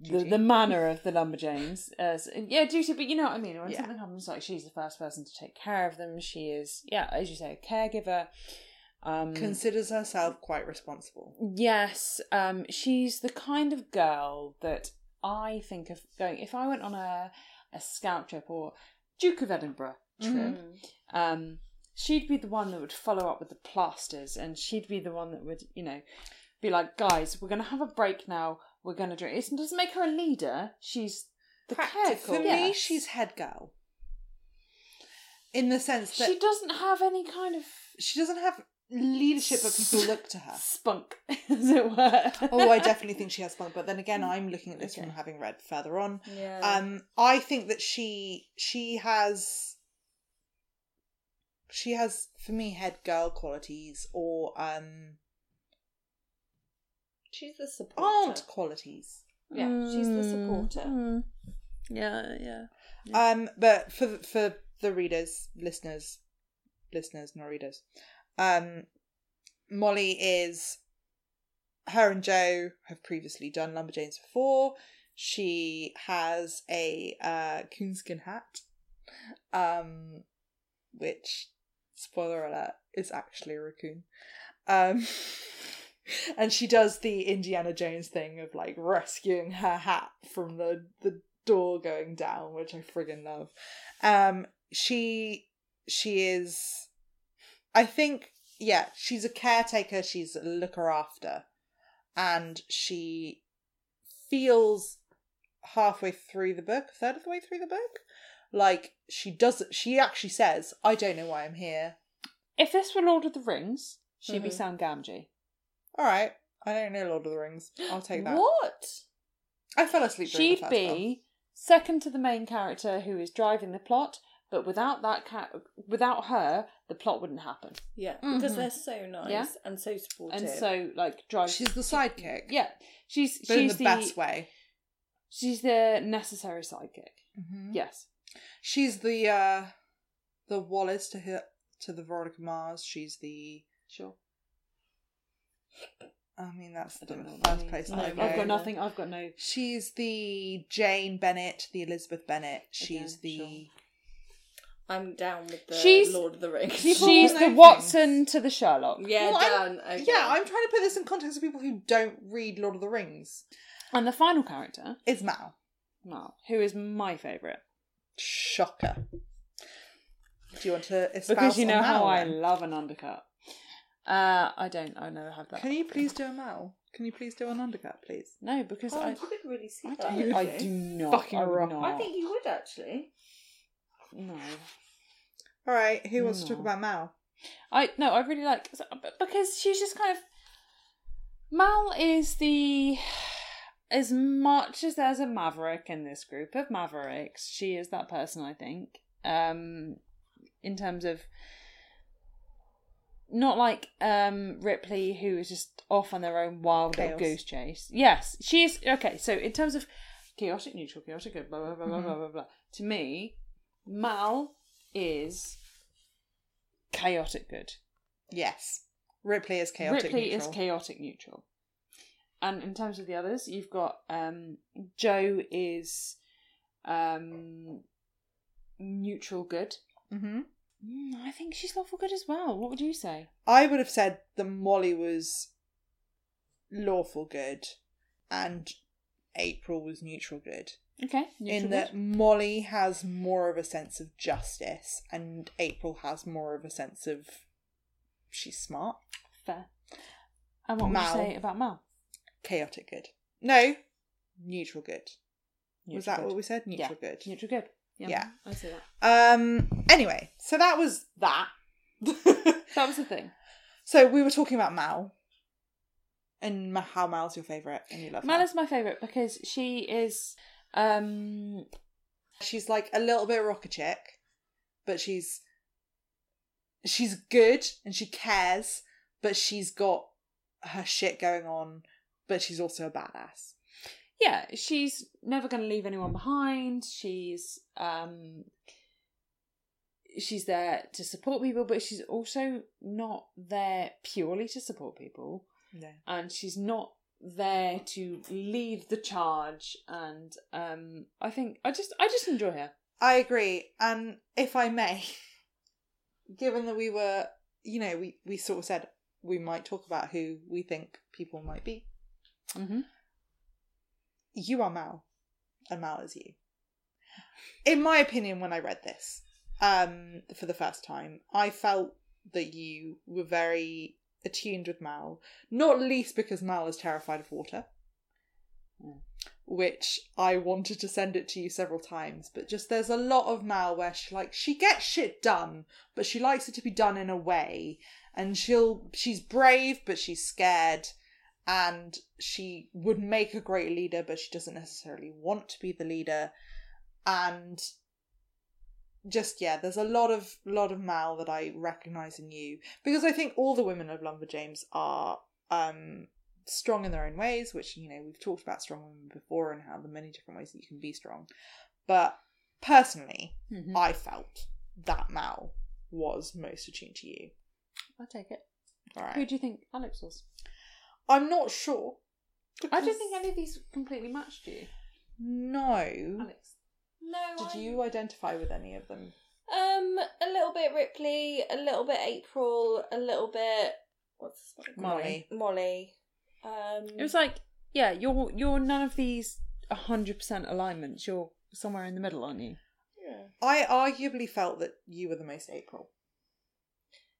the, Duty. the manner of the lumberjanes. As yeah, duty, but you know what I mean. When Yeah. something happens, like she's the first person to take care of them. She is, yeah, as you say, a caregiver. Um, Considers herself quite responsible. yes, um, she's the kind of girl that I think of going. If I went on a a scout trip or Duke of Edinburgh trip, Mhm. um, she'd be the one that would follow up with the plasters, and she'd be the one that would, you know, be like, guys, we're going to have a break now. We're going to drink. It doesn't make her a leader. She's the Practical. For careful. me, she's head girl. In the sense that She doesn't have any kind of she doesn't have leadership, but people look to her. spunk, <laughs> as it were. Oh, I definitely think she has spunk. But then again, I'm looking at this Okay. from having read further on. Yeah. Um, I think that she she has she has for me head girl qualities or um she's the supporter. aunt qualities. Yeah, she's the Mm, supporter. mm. Yeah, yeah. Um, but for the- for the readers, listeners, listeners, not readers, um, Molly is her and Jo have previously done Lumberjanes before. She has a uh, coonskin hat, um, which spoiler alert is actually a raccoon. Um, <laughs> and she does the Indiana Jones thing of like rescuing her hat from the the door going down, which I friggin' love. Um, she she is, I think, yeah, she's a caretaker. She's a looker after, and she feels halfway through the book, a third of the way through the book, like she does. She actually says, "I don't know why I'm here." If this were Lord of the Rings, she'd be Mhm. Sam Gamgee. All right, I don't know Lord of the Rings. I'll take that. What? I fell asleep. She'd be second to the main character who is driving the plot, but without that cat, without her, the plot wouldn't happen. Yeah, because Mhm. they're so nice Yeah. and so supportive. And so, like, one. drives. She's the sidekick. yeah, she's but in she's the, best way. She's the necessary sidekick. Mhm. Yes. She's the uh the Wallace to her to the Veronica Mars. She's the Sure. I mean that's I the don't know what that first means. place No, I I've go. got nothing. I've got no. She's the Jane Bennet, the Elizabeth Bennet. She's Again, the sure. I'm down with the She's- Lord of the Rings. People <laughs> She's know the things. Watson to the Sherlock. yeah, Well, I'm- done. Okay. Yeah, I'm trying to put this in context of people who don't read Lord of the Rings. And the final character, Is Mal. Mal, who is my favourite. Shocker. Do you want to espouse Because you on know how Mal, I then? love an undercut. Uh, I don't. I never have that. Can you please do a Mal? Can you please do an undercut, please? No, because Oh, I. you could really see I that. don't. I do not. Fucking I would rock. not. I think you would actually. No. All right, who wants to talk about Mal? I no. I really like because she's just kind of. Mal is the. As much as there's a maverick in this group of mavericks, she is that person. I think. Um, in terms of. Not like um Ripley, who is just off on their own wild Chaos. goose chase. Yes, she is okay. So in terms of chaotic, neutral, chaotic, good, blah blah blah blah Mhm. blah blah blah. To me, Mal is chaotic good. Yes. Ripley is chaotic Ripley neutral. is chaotic neutral. And in terms of the others, you've got um, Jo is um, neutral good. hmm Mm, I think she's lawful good as well. What would you say? I would have said that Molly was lawful good and April was neutral good. Okay, neutral in that good. Molly has more of a sense of justice and April has more of a sense of she's smart. fair. And what Mal. would you say about Mal? Chaotic good. No, neutral good. was that good. what we said? Yeah. Neutral good. Neutral good. Yeah, Yeah. I see that. Um anyway, so that was that. <laughs> That was the thing. so we were talking about Mal. And how Mal's your favourite and you love Mal her. is my favourite because she is um She's like a little bit rocket chick, but she's she's good and she cares, but she's got her shit going on, but she's also a badass. yeah, she's never going to leave anyone behind. She's um she's there to support people, but she's also not there purely to support people, No. and she's not there to lead the charge, and um, I think I just I just enjoy her. I agree. And if I may, <laughs> given that we were, you know, we, we sort of said we might talk about who we think people might be, Mm-hmm. you are Mal, and Mal is you. In my opinion, when I read this um, for the first time, I felt that you were very attuned with Mal, not least because Mal is terrified of water. Mm. Which I wanted to send it to you several times, but just there's a lot of Mal where she like she gets shit done, but she likes it to be done in a way, and she'll she's brave but she's scared, and she would make a great leader, but she doesn't necessarily want to be the leader, and just yeah, there's a lot of lot of Mal that I recognise in you because I think all the women of Lumberjanes are um strong in their own ways, which you know we've talked about strong women before and how the many different ways that you can be strong. But personally, Mm-hmm. I felt that Mal was most attuned to you. I take it. All Who do you think Alex was? I'm not sure. I don't think any of these completely matched you, No. Alex. No. Did I- you identify with any of them? Um, a little bit Ripley, a little bit April, a little bit what's this one? Molly. Molly. Um, It was like, yeah, you're you're none of these hundred percent alignments. You're somewhere in the middle, aren't you? yeah. I arguably felt that you were the most April.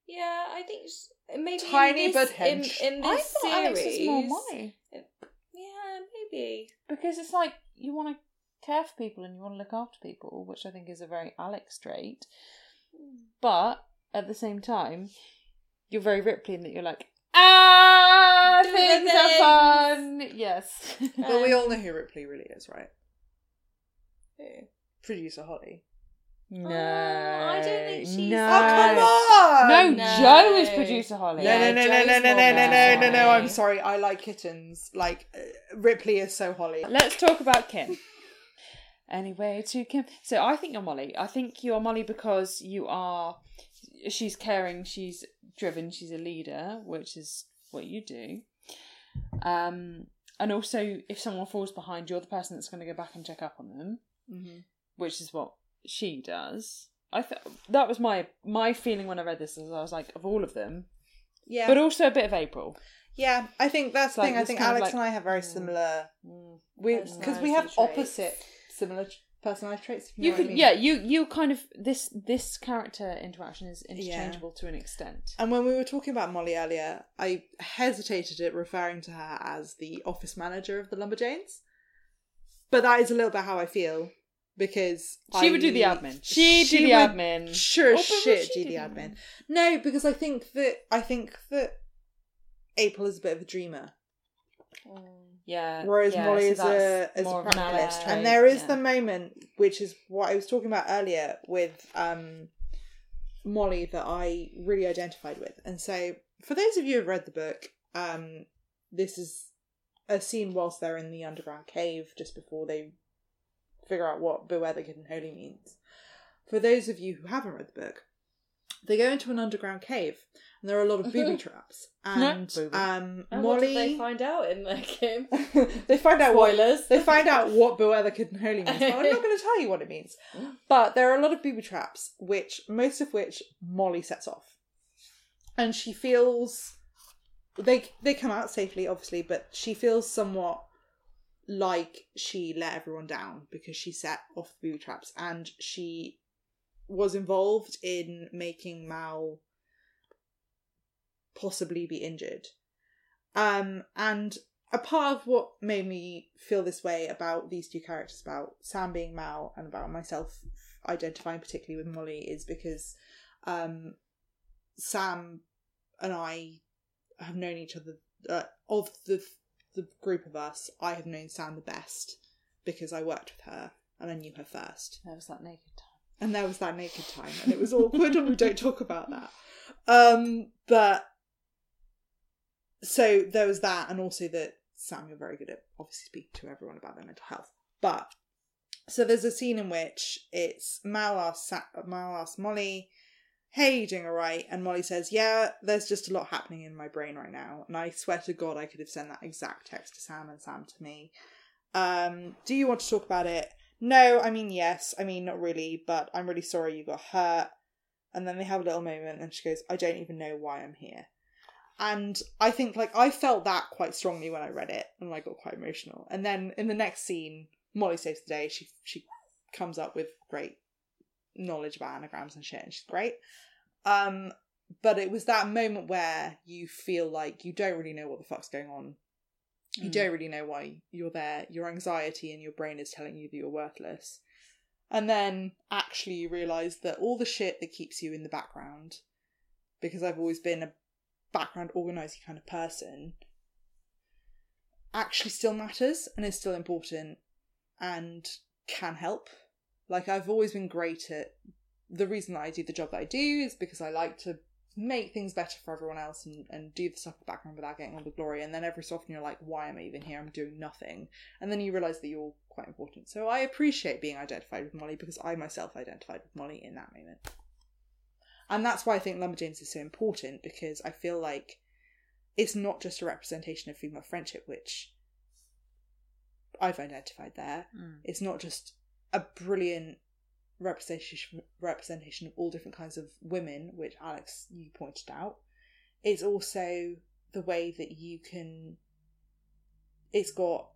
Yeah, I think s- maybe Tiny in but this, in, hench. in I this thought series. Alex was more Molly Yeah, maybe. because it's like you want to care for people and you want to look after people, which I think is a very Alex trait. But at the same time, you're very Ripley in that you're like, ah, Do the things are fun. Yes. <laughs> But we Um, all know who Ripley really is, right? Who? Producer Holly. no, I don't think she's- no. Oh, come on! No, No. Jo is producer Holly. No, Yeah, no, no, no, Jo's no, no, no, no, no, no, no. I'm sorry. I like kittens. Like uh, Ripley is so Holly. Let's talk about Kim. Anyway, to Kim. So I think you're Molly. I think you're Molly because you are. She's caring. She's driven. She's a leader, which is what you do. Um, and also, if someone falls behind, you're the person that's going to go back and check up on them, Mm-hmm. which is what she does. I th- that was my my feeling when I read this. Is I was like, of all of them, Yeah, but also a bit of April. yeah. I think that's the Like, thing. I think Alex like- and I have very Mm. similar. Mm. We because we have traits. Similar personality traits. if You know could, I mean. yeah, you you kind of this this character interaction is interchangeable to an extent. And when we were talking about Molly earlier, I hesitated at referring to her as the office manager of the Lumberjanes. But that is a little bit how I feel because She I- would do the admin. She'd she do the admin. Sure Oh, as but would shit she do the admin. No, because I think that I think that April is a bit of a dreamer, oh. Yeah. whereas yeah, Molly so is a that's is a more an practicalist. And there is yeah. the moment, which is what I was talking about earlier with um Molly that I really identified with. And so, for those of you who have read the book, um, this is a scene whilst they're in the underground cave just before they figure out what Beware the Kitten Holy means. For those of you who haven't read the book, they go into an underground cave and there are a lot of booby traps. And um, And Molly. what did they find out in their game? <laughs> they find out what Spoilers. they find out what Beware the Kitten Holy means. But I'm not <laughs> going to tell you what it means. But there are a lot of booby traps, which most of which Molly sets off, and she feels they they come out safely, obviously, but she feels somewhat like she let everyone down because she set off the booby traps and she was involved in making Mal possibly be injured. Um, and a part of what made me feel this way about these two characters, about Sam being Mal and about myself identifying particularly with Molly, is because um, Sam and I have known each other. Uh, of the the group of us, I have known Sam the best because I worked with her and I knew her first. There was that naked time. And there was that naked time, and it was awkward, and we don't talk about that. Um, but so there was that, and also that Sam, you're very good at obviously speaking to everyone about their mental health. But so there's a scene in which it's Mal asks, Mal asks Molly, Hey, you doing alright? And Molly says, Yeah, there's just a lot happening in my brain right now. And I swear to God, I could have sent that exact text to Sam and Sam to me. Um, do you want to talk about it? No, I mean, yes. I mean, not really, but I'm really sorry you got hurt. And then they have a little moment and she goes, I don't even know why I'm here. And I think, like, I felt that quite strongly when I read it and I got quite emotional. And then in the next scene, Molly saves the day. She, she comes up with great knowledge about anagrams and shit and she's great. Um, but it was that moment where you feel like you don't really know what the fuck's going on. You Mm. don't really know why you're there. Your anxiety and your brain is telling you that you're worthless. And then actually you realise that all the shit that keeps you in the background, because I've always been a background organising kind of person, actually still matters and is still important and can help. Like I've always been great at the reason that I do the job that I do is because I like to make things better for everyone else and, and do the stuff in the background without getting all the glory. And then every so often you're like, why am I even here? I'm doing nothing. And then you realise that you're quite important. So I appreciate being identified with Molly because I myself identified with Molly in that moment. And that's why I think Lumberjanes is so important because I feel like it's not just a representation of female friendship, which I've identified there. Mm. It's not just a brilliant representation representation of all different kinds of women, which Alex you pointed out. It's also the way that you can. It's got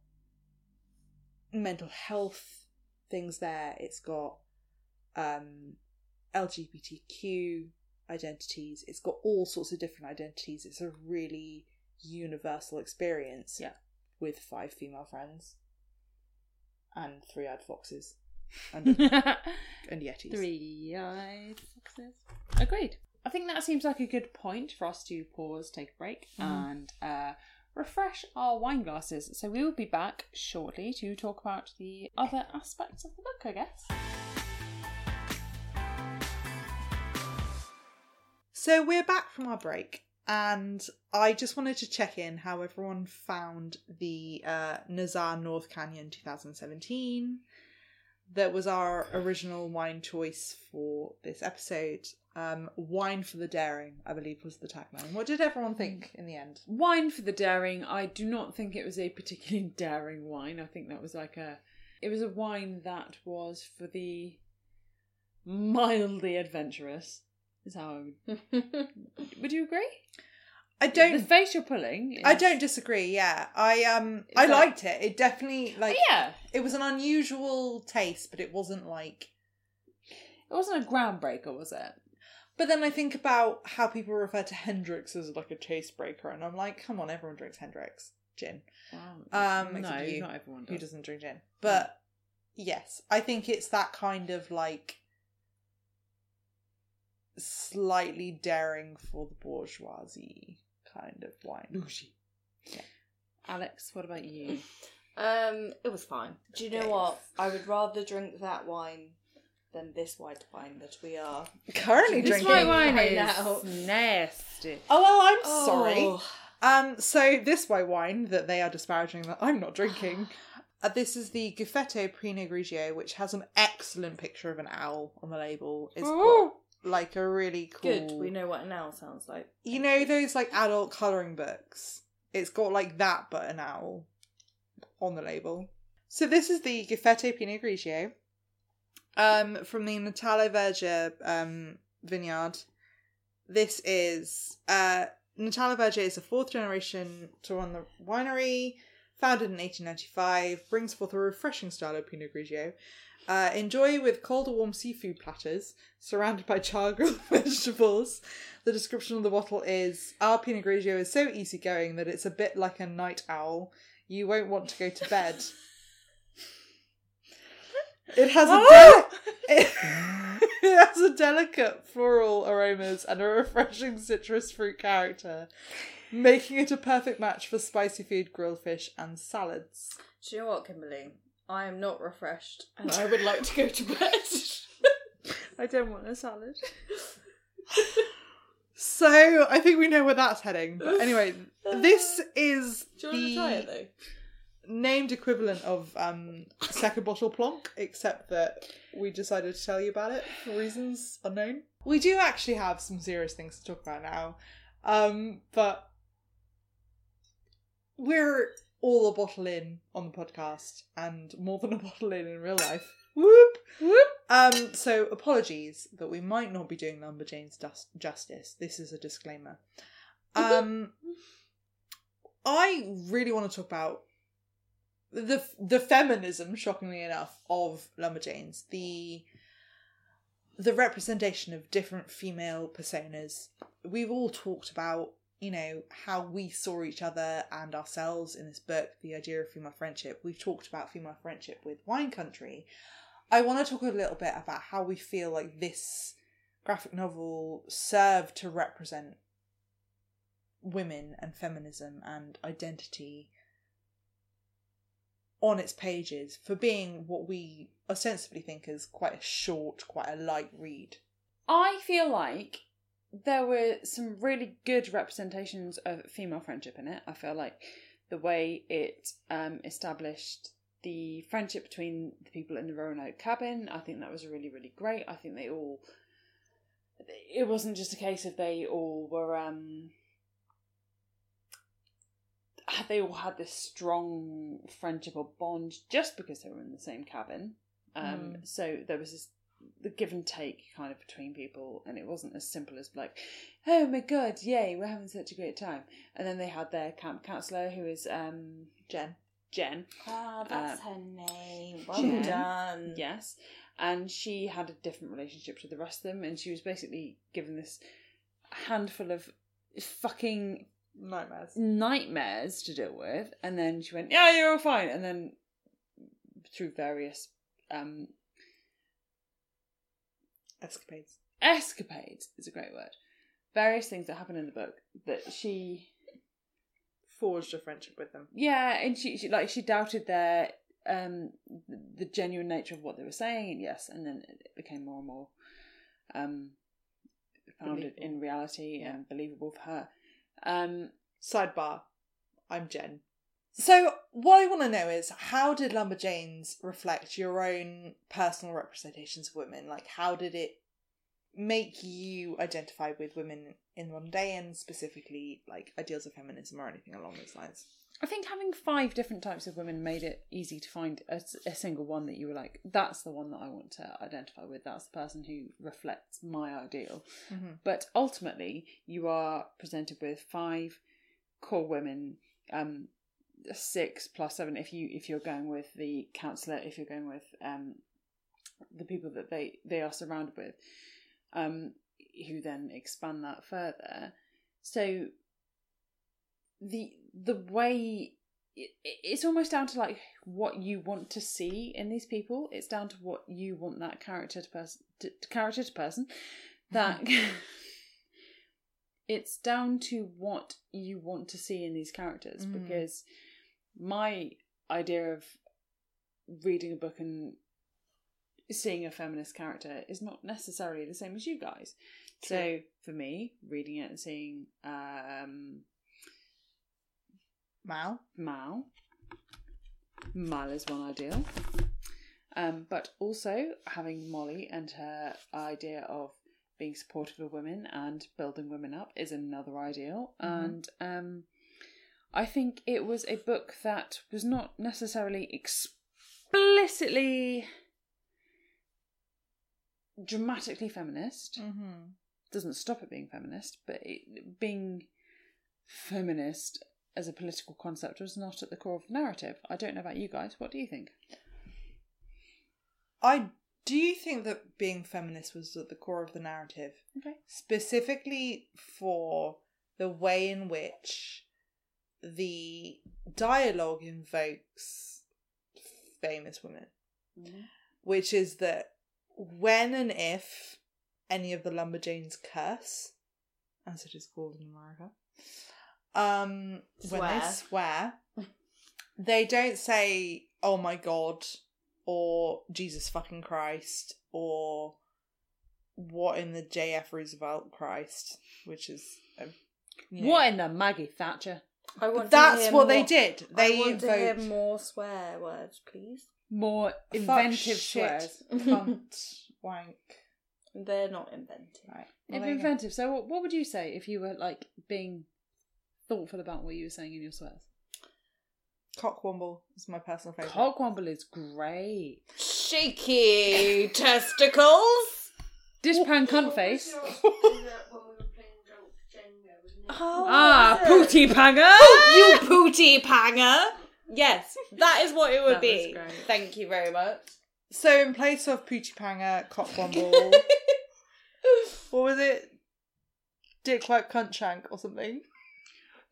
mental health things there. It's got um, LGBTQ identities. It's got all sorts of different identities. It's a really universal experience. Yeah. With five female friends and three-eyed foxes and, <laughs> and yetis. Three-eyed foxes. Agreed. I think that seems like a good point for us to pause, take a break, Mhm. and uh, refresh our wine glasses. So we will be back shortly to talk about the other aspects of the book, I guess. So we're back from our break, and I just wanted to check in how everyone found the uh, Nazaré North Canyon 2017. That was our original wine choice for this episode. Um, wine for the daring, I believe, was the tagline. What did everyone think in the end? Wine for the daring. I do not think it was a particularly <laughs> daring wine. I think that was like a. It was a wine that was for the mildly adventurous. Is how I would. <laughs> Would you agree? I don't. The face you're pulling. I don't disagree. Yeah, I um, Is I liked it. It definitely like yeah, it was an unusual taste, but it wasn't like it wasn't a groundbreaker, was it? But then I think about how people refer to Hendrick's as like a chase breaker, and I'm like, come on, everyone drinks Hendrick's gin. Wow. Um, no, you, not everyone Who does. doesn't drink gin? But yes, I think it's that kind of like slightly daring for the bourgeoisie kind of wine. Bougie. Alex, what about you? <laughs> Um, it was fine. Do you know Okay. what? I would rather drink that wine than this white wine that we are. Currently drinking. this white wine right is now. nasty. Oh well, I'm sorry. Oh. Um, so this white wine that they are disparaging that I'm not drinking. <gasps> Uh, this is the Gufetto Pinot Grigio, which has an excellent picture of an owl on the label. It's got like a really cool. Good. We know what an owl sounds like. You know those like adult coloring books. It's got like that, but an owl on the label. So this is the Gufetto Pinot Grigio, um, from the Natale Verga um vineyard. This is uh Natale Verga is a fourth generation to run the winery, founded in 1895, brings forth a refreshing style of Pinot Grigio. Uh, enjoy with cold or warm seafood platters, surrounded by char-grilled <laughs> vegetables. The description of the bottle is Our Pinot Grigio is so easygoing that it's a bit like a night owl. You won't want to go to bed. It has a Oh! <laughs> deli- <laughs> it has a delicate floral aromas and a refreshing citrus fruit character, making it a perfect match for spicy food, grilled fish, and salads. Do you know what, Kimberly? I am not refreshed, and I would like to go to <laughs> bed. I don't want a salad. <laughs> So I think we know where that's heading. But anyway, this is Do you want to try it the though? named equivalent of um, second bottle plonk, except that we decided to tell you about it for reasons unknown. We do actually have some serious things to talk about now. Um, but we're all a bottle in on the podcast and more than a <laughs> bottle in in real life. Whoop! Whoop. Um, so apologies that we might not be doing Lumberjanes dust- justice. This is a disclaimer. Um, <laughs> I really want to talk about the the feminism, shockingly enough, of Lumberjanes. The the representation of different female personas. We've all talked about, you know, how we saw each other and ourselves in this book, the idea of female friendship. We've talked about female friendship with Wine Country. I want to talk a little bit about how we feel like this graphic novel served to represent women and feminism and identity on its pages for being what we ostensibly think is quite a short, quite a light read. I feel like there were some really good representations of female friendship in it. I feel like the way it um, established the friendship between the people in the Roanoke cabin, I think that was really, really great. I think they all. It wasn't just a case of they all were. Um, they all had this strong friendship or bond just because they were in the same cabin. Um, So there was this the give and take kind of between people, and it wasn't as simple as like, "Oh my god, yay, we're having such a great time." And then they had their camp counselor, who is um, Jen. Jen, Ah, that's her name. Well Jen. done. yes, and she had a different relationship to the rest of them, and she was basically given this handful of fucking Nightmares. nightmares to deal with, and then she went, "Yeah, you're all fine," and then through various um, Escapades. escapades is a great word. Various things that happen in the book that she, Forged a friendship with them. yeah, and she, she like she doubted their um the genuine nature of what they were saying, and yes, and then it became more and more um founded Believable. in reality Yeah. and believable for her. Um, Sidebar. I'm Jen. So, what I want to know is how did Lumberjanes reflect your own personal representations of women? Like, how did it make you identify with women in one day and specifically like ideals of feminism or anything along those lines? I think having five different types of women made it easy to find a, a single one that you were like, that's the one that I want to identify with. That's the person who reflects my ideal. Mhm. But ultimately, you are presented with five core women, um, six plus seven if you if you're going with the counselor, if you're going with um, the people that they they are surrounded with, um, who then expand that further. So the the way it, it's almost down to like what you want to see in these people. It's down to what you want that character to person to, character to person. That <laughs> it's down to what you want to see in these characters Mhm. because my idea of reading a book and seeing a feminist character is not necessarily the same as you guys. So for me, reading it and seeing um, Mal? Mal, Mal is one ideal. Um, but also having Molly and her idea of being supportive of women and building women up is another ideal. Mhm. And um, I think it was a book that was not necessarily explicitly dramatically feminist Mm-hmm. doesn't stop it being feminist, but it, being feminist as a political concept was not at the core of the narrative. I don't know about you guys. What do you think? I do you think that being feminist was at the core of the narrative? Okay. specifically for the way in which the dialogue invokes famous women, which is that when and if any of the lumberjanes curse, as it is called in America, um, when they Swear. swear, <laughs> they don't say "Oh my God" or "Jesus fucking Christ" or what in the J.F. Roosevelt Christ, which is a, you know- What in the Maggie Thatcher? I want That's hear what they did. They I want to hear invoked more swear words, please. More fuck, inventive shit, swears. <laughs> cunt, wank. They're not inventive. Right. If Well, there you go. inventive. So, what, what would you say if you were like being thoughtful about what you were saying in your swears? Cockwomble is my personal favourite. Cockwomble is great. Shaky testicles. Dishpan cunt face. Oh, Ah, was pooty panger. you pooty panger. Yes, that is what it would That be. was great. Thank you very much. So in place of Poochie Panga, Cockwomble, <laughs> what was it? Dick like cunt shank or something.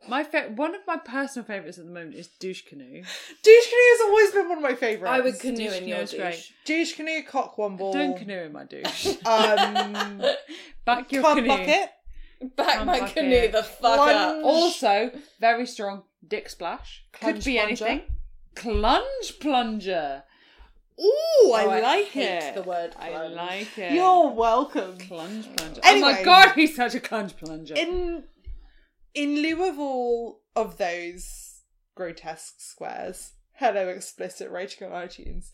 My fa- one of my personal favourites at the moment is douche canoe. Douche canoe has always been one of my favourites. I would canoe Douche in your canoe is great. douche. douche canoe, cockwomble. Don't canoe in my douche. Um, <laughs> Back your cunt canoe. bucket. <laughs> Back Come my back canoe here. the fuck Lunge. up. Also, very strong dick splash. Could Clunge be plunger. anything. Clunge plunger. Ooh, I Oh, I like hate it. the word I plunge. like it. You're welcome. clunge plunger. oh Anyway. my god, he's such a clunge plunger. In in lieu of all of those grotesque squares, hello explicit rating on iTunes.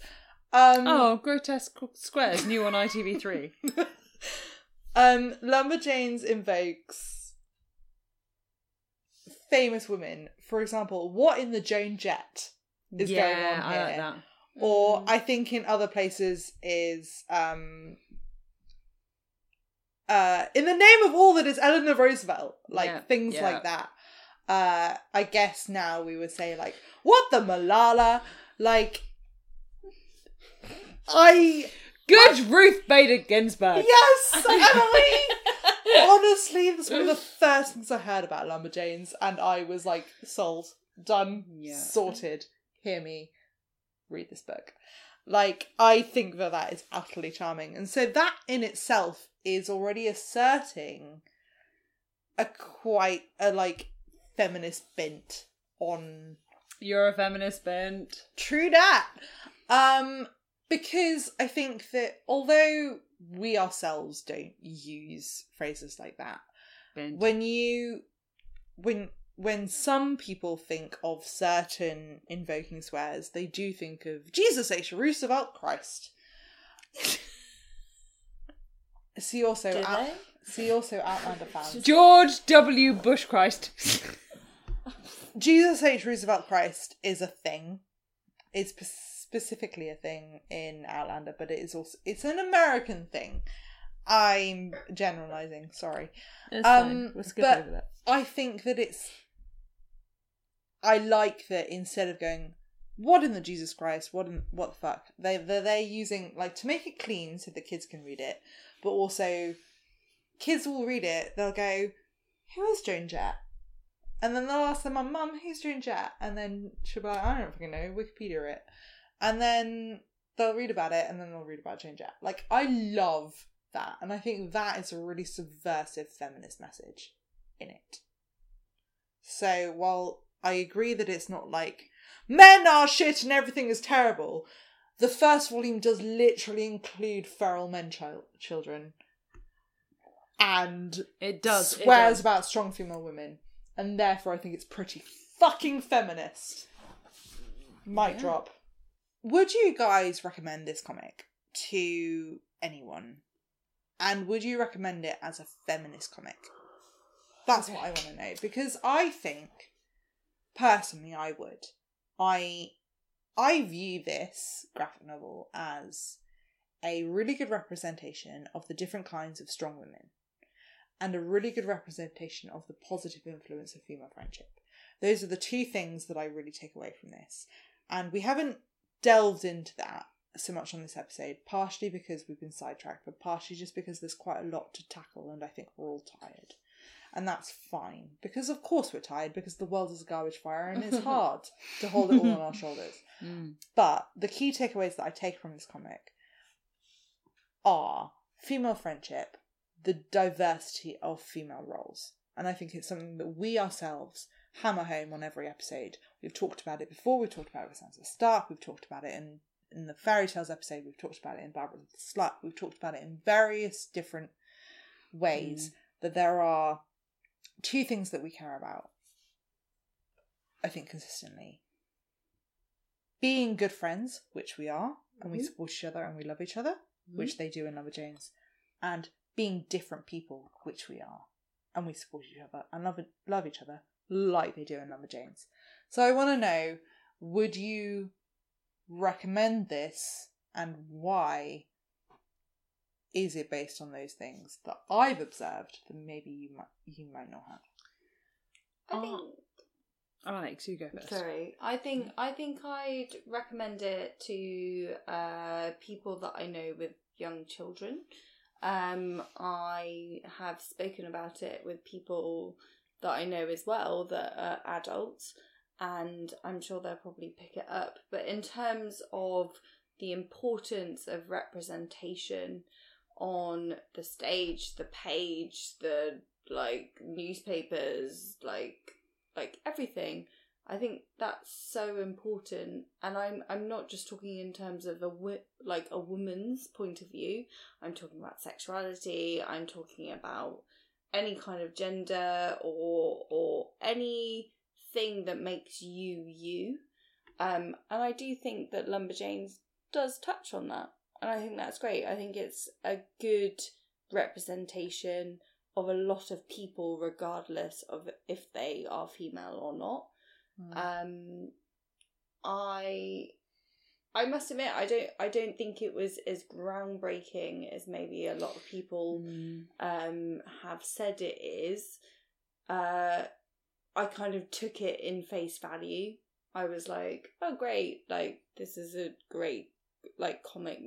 Um, oh, grotesque squares, new on ITV3. <laughs> um, Lumberjanes invokes famous women. For example, what in the Joan Jett is yeah, going on I here? like that. Or I think in other places is um uh in the name of all that is Eleanor Roosevelt, like Yeah, things yeah. like that. Uh I guess now we would say like what the Malala like I Good Ruth Bader Ginsburg. yes <laughs> Emily honestly that's one of the <laughs> first things I heard about Lumberjanes and I was like sold done Yeah. sorted hear me read this book like I think that that is utterly charming and so that in itself is already asserting a quite a like feminist bent on You're a feminist bent. True that. Um, because I think that although we ourselves don't use phrases like that, when you when when some people think of certain invoking swears, they do think of Jesus H. Roosevelt Christ. <laughs> see also Do out, see also Outlander <laughs> fans. George W. Bush Christ. <laughs> Jesus H. Roosevelt Christ is a thing. It's p- specifically a thing in Outlander, but it is also it's an American thing. I'm generalizing, sorry. It's Um, fine. We'll skip over that. I think that it's I like that instead of going what in the Jesus Christ, what in what the fuck? They they're, they're using like to make it clean so the kids can read it, but also kids will read it, they'll go, Who is Joan Jett? And then they'll ask their mum, Mum, who's Joan Jett? And then she'll be like, I don't fucking know, Wikipedia it. And then they'll read about it and then they'll read about Joan Jett. Like I love that. And I think that is a really subversive feminist message in it. So while I agree that it's not like men are shit and everything is terrible, the first volume does literally include feral men child children and It does. it swears does. about strong female women, and therefore I think it's pretty fucking feminist. Mic Yeah. drop. Would you guys recommend this comic to anyone? And would you recommend it as a feminist comic? That's what I want to know because I think personally I would. I I view this graphic novel as a really good representation of the different kinds of strong women and a really good representation of the positive influence of female friendship. Those are the two things that I really take away from this. And we haven't delved into that so much on this episode, partially because we've been sidetracked, but partially just because there's quite a lot to tackle and I think we're all tired. And that's fine, because of course we're tired, because the world is a garbage fire and it's <laughs> hard to hold it all on our shoulders. <laughs> Mm. But the key takeaways that I take from this comic are female friendship, the diversity of female roles. And I think it's something that we ourselves hammer home on every episode. We've talked about it before, we've talked about it with Sansa Stark, we've talked about it in, in the fairy tales episode, we've talked about it in Barbara the Slut, we've talked about it in various different ways that there are two things that we care about. I think consistently being good friends, which we are, and we Mhm. support each other and we love each other, which they do in Lumberjanes, and being different people, which we are, and we support each other and love love each other like they do in Lumberjanes. So I want to know: Would you recommend this, and why? Is it based on those things that I've observed that maybe you might you might not have? I Oh, think. Alex, you go first. Sorry, I think I think I'd recommend it to uh, people that I know with young children. Um, I have spoken about it with people that I know as well that are adults, and I'm sure they'll probably pick it up. But in terms of the importance of representation on the stage, the page, the like newspapers, like like everything. I think that's so important, and I'm I'm not just talking in terms of a wo- like a woman's point of view. I'm talking about sexuality. I'm talking about any kind of gender or or anything that makes you you. Um, and I do think that Lumberjanes does touch on that, and I think that's great. I think it's a good representation of a lot of people, regardless of if they are female or not. Um, I I must admit I don't I don't think it was as groundbreaking as maybe a lot of people Mm. um have said it is. Uh, I kind of took it in face value. I was like, oh great, like this is a great like comic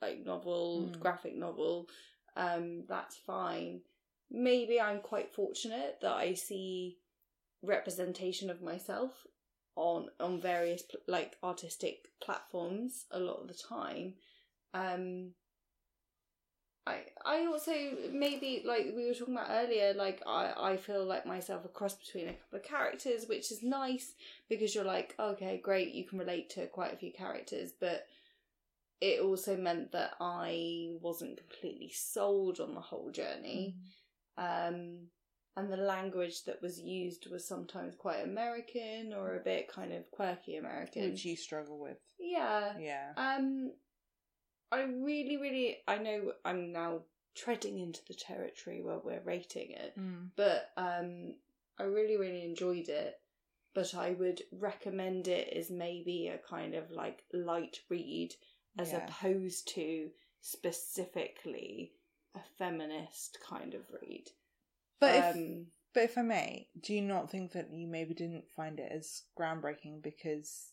like novel, Mm. graphic novel. Um, that's fine. Maybe I'm quite fortunate that I see representation of myself on on various like artistic platforms a lot of the time. Um, I I also maybe like we were talking about earlier, like I I feel like myself a cross between a couple of characters, which is nice because you're like okay great you can relate to quite a few characters, but it also meant that I wasn't completely sold on the whole journey. Um, and the language that was used was sometimes quite American or a bit kind of quirky American. Which you struggle with. yeah. Yeah. Um, I really, really, I know I'm now treading into the territory where we're rating it, Mm. but um, I really, really enjoyed it. But I would recommend it as maybe a kind of like light read as Yeah. opposed to specifically a feminist kind of read. But if um, But if I may, do you not think that you maybe didn't find it as groundbreaking because,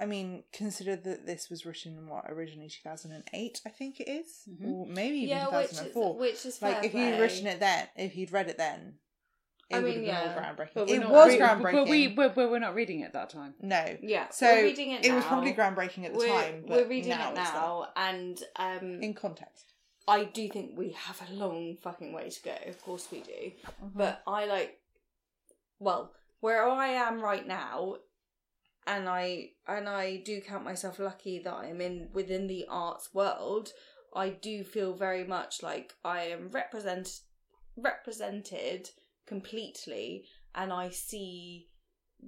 I mean, consider that this was written in what originally two thousand and eight, I think it is, Mhm. or maybe even yeah, two which is and which is Like if you'd written it then, if you'd read it then, it I would mean, have been yeah, more groundbreaking. but we're It was re- groundbreaking. But we but we're not reading it that time. no, Yeah, so we're reading it. it was probably groundbreaking at the we're, time. But we're reading now it now, and um, in context. I do think we have a long fucking way to go. Of course we do. Mm-hmm. But I like, well, where I am right now, and I and I do count myself lucky that I'm in within the arts world. I do feel very much like I am represent represented completely, and I see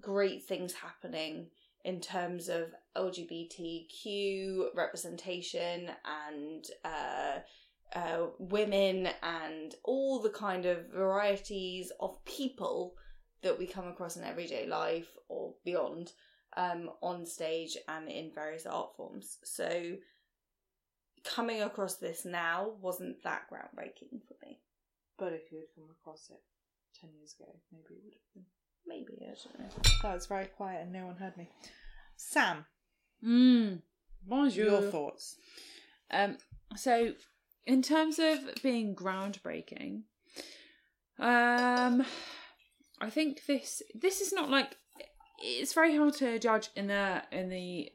great things happening in terms of LGBTQ representation and uh, uh, women and all the kind of varieties of people that we come across in everyday life or beyond um, on stage and in various art forms. So coming across this now wasn't that groundbreaking for me. But if you had come across it ten years ago, maybe it would have been. Maybe I don't know. That was very quiet and no one heard me. Sam, Mm. Bonjour. your thoughts? Um, so, in terms of being groundbreaking, um, I think this this is not like it's very hard to judge in the in the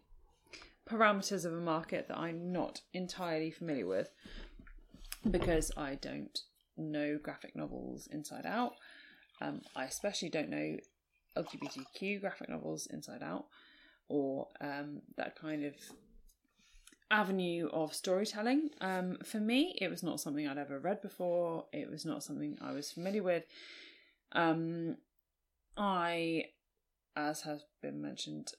parameters of a market that I'm not entirely familiar with because I don't know graphic novels inside out. Um, I especially don't know LGBTQ graphic novels inside out or um, that kind of avenue of storytelling. Um, for me, it was not something I'd ever read before. It was not something I was familiar with. Um, I, as has been mentioned,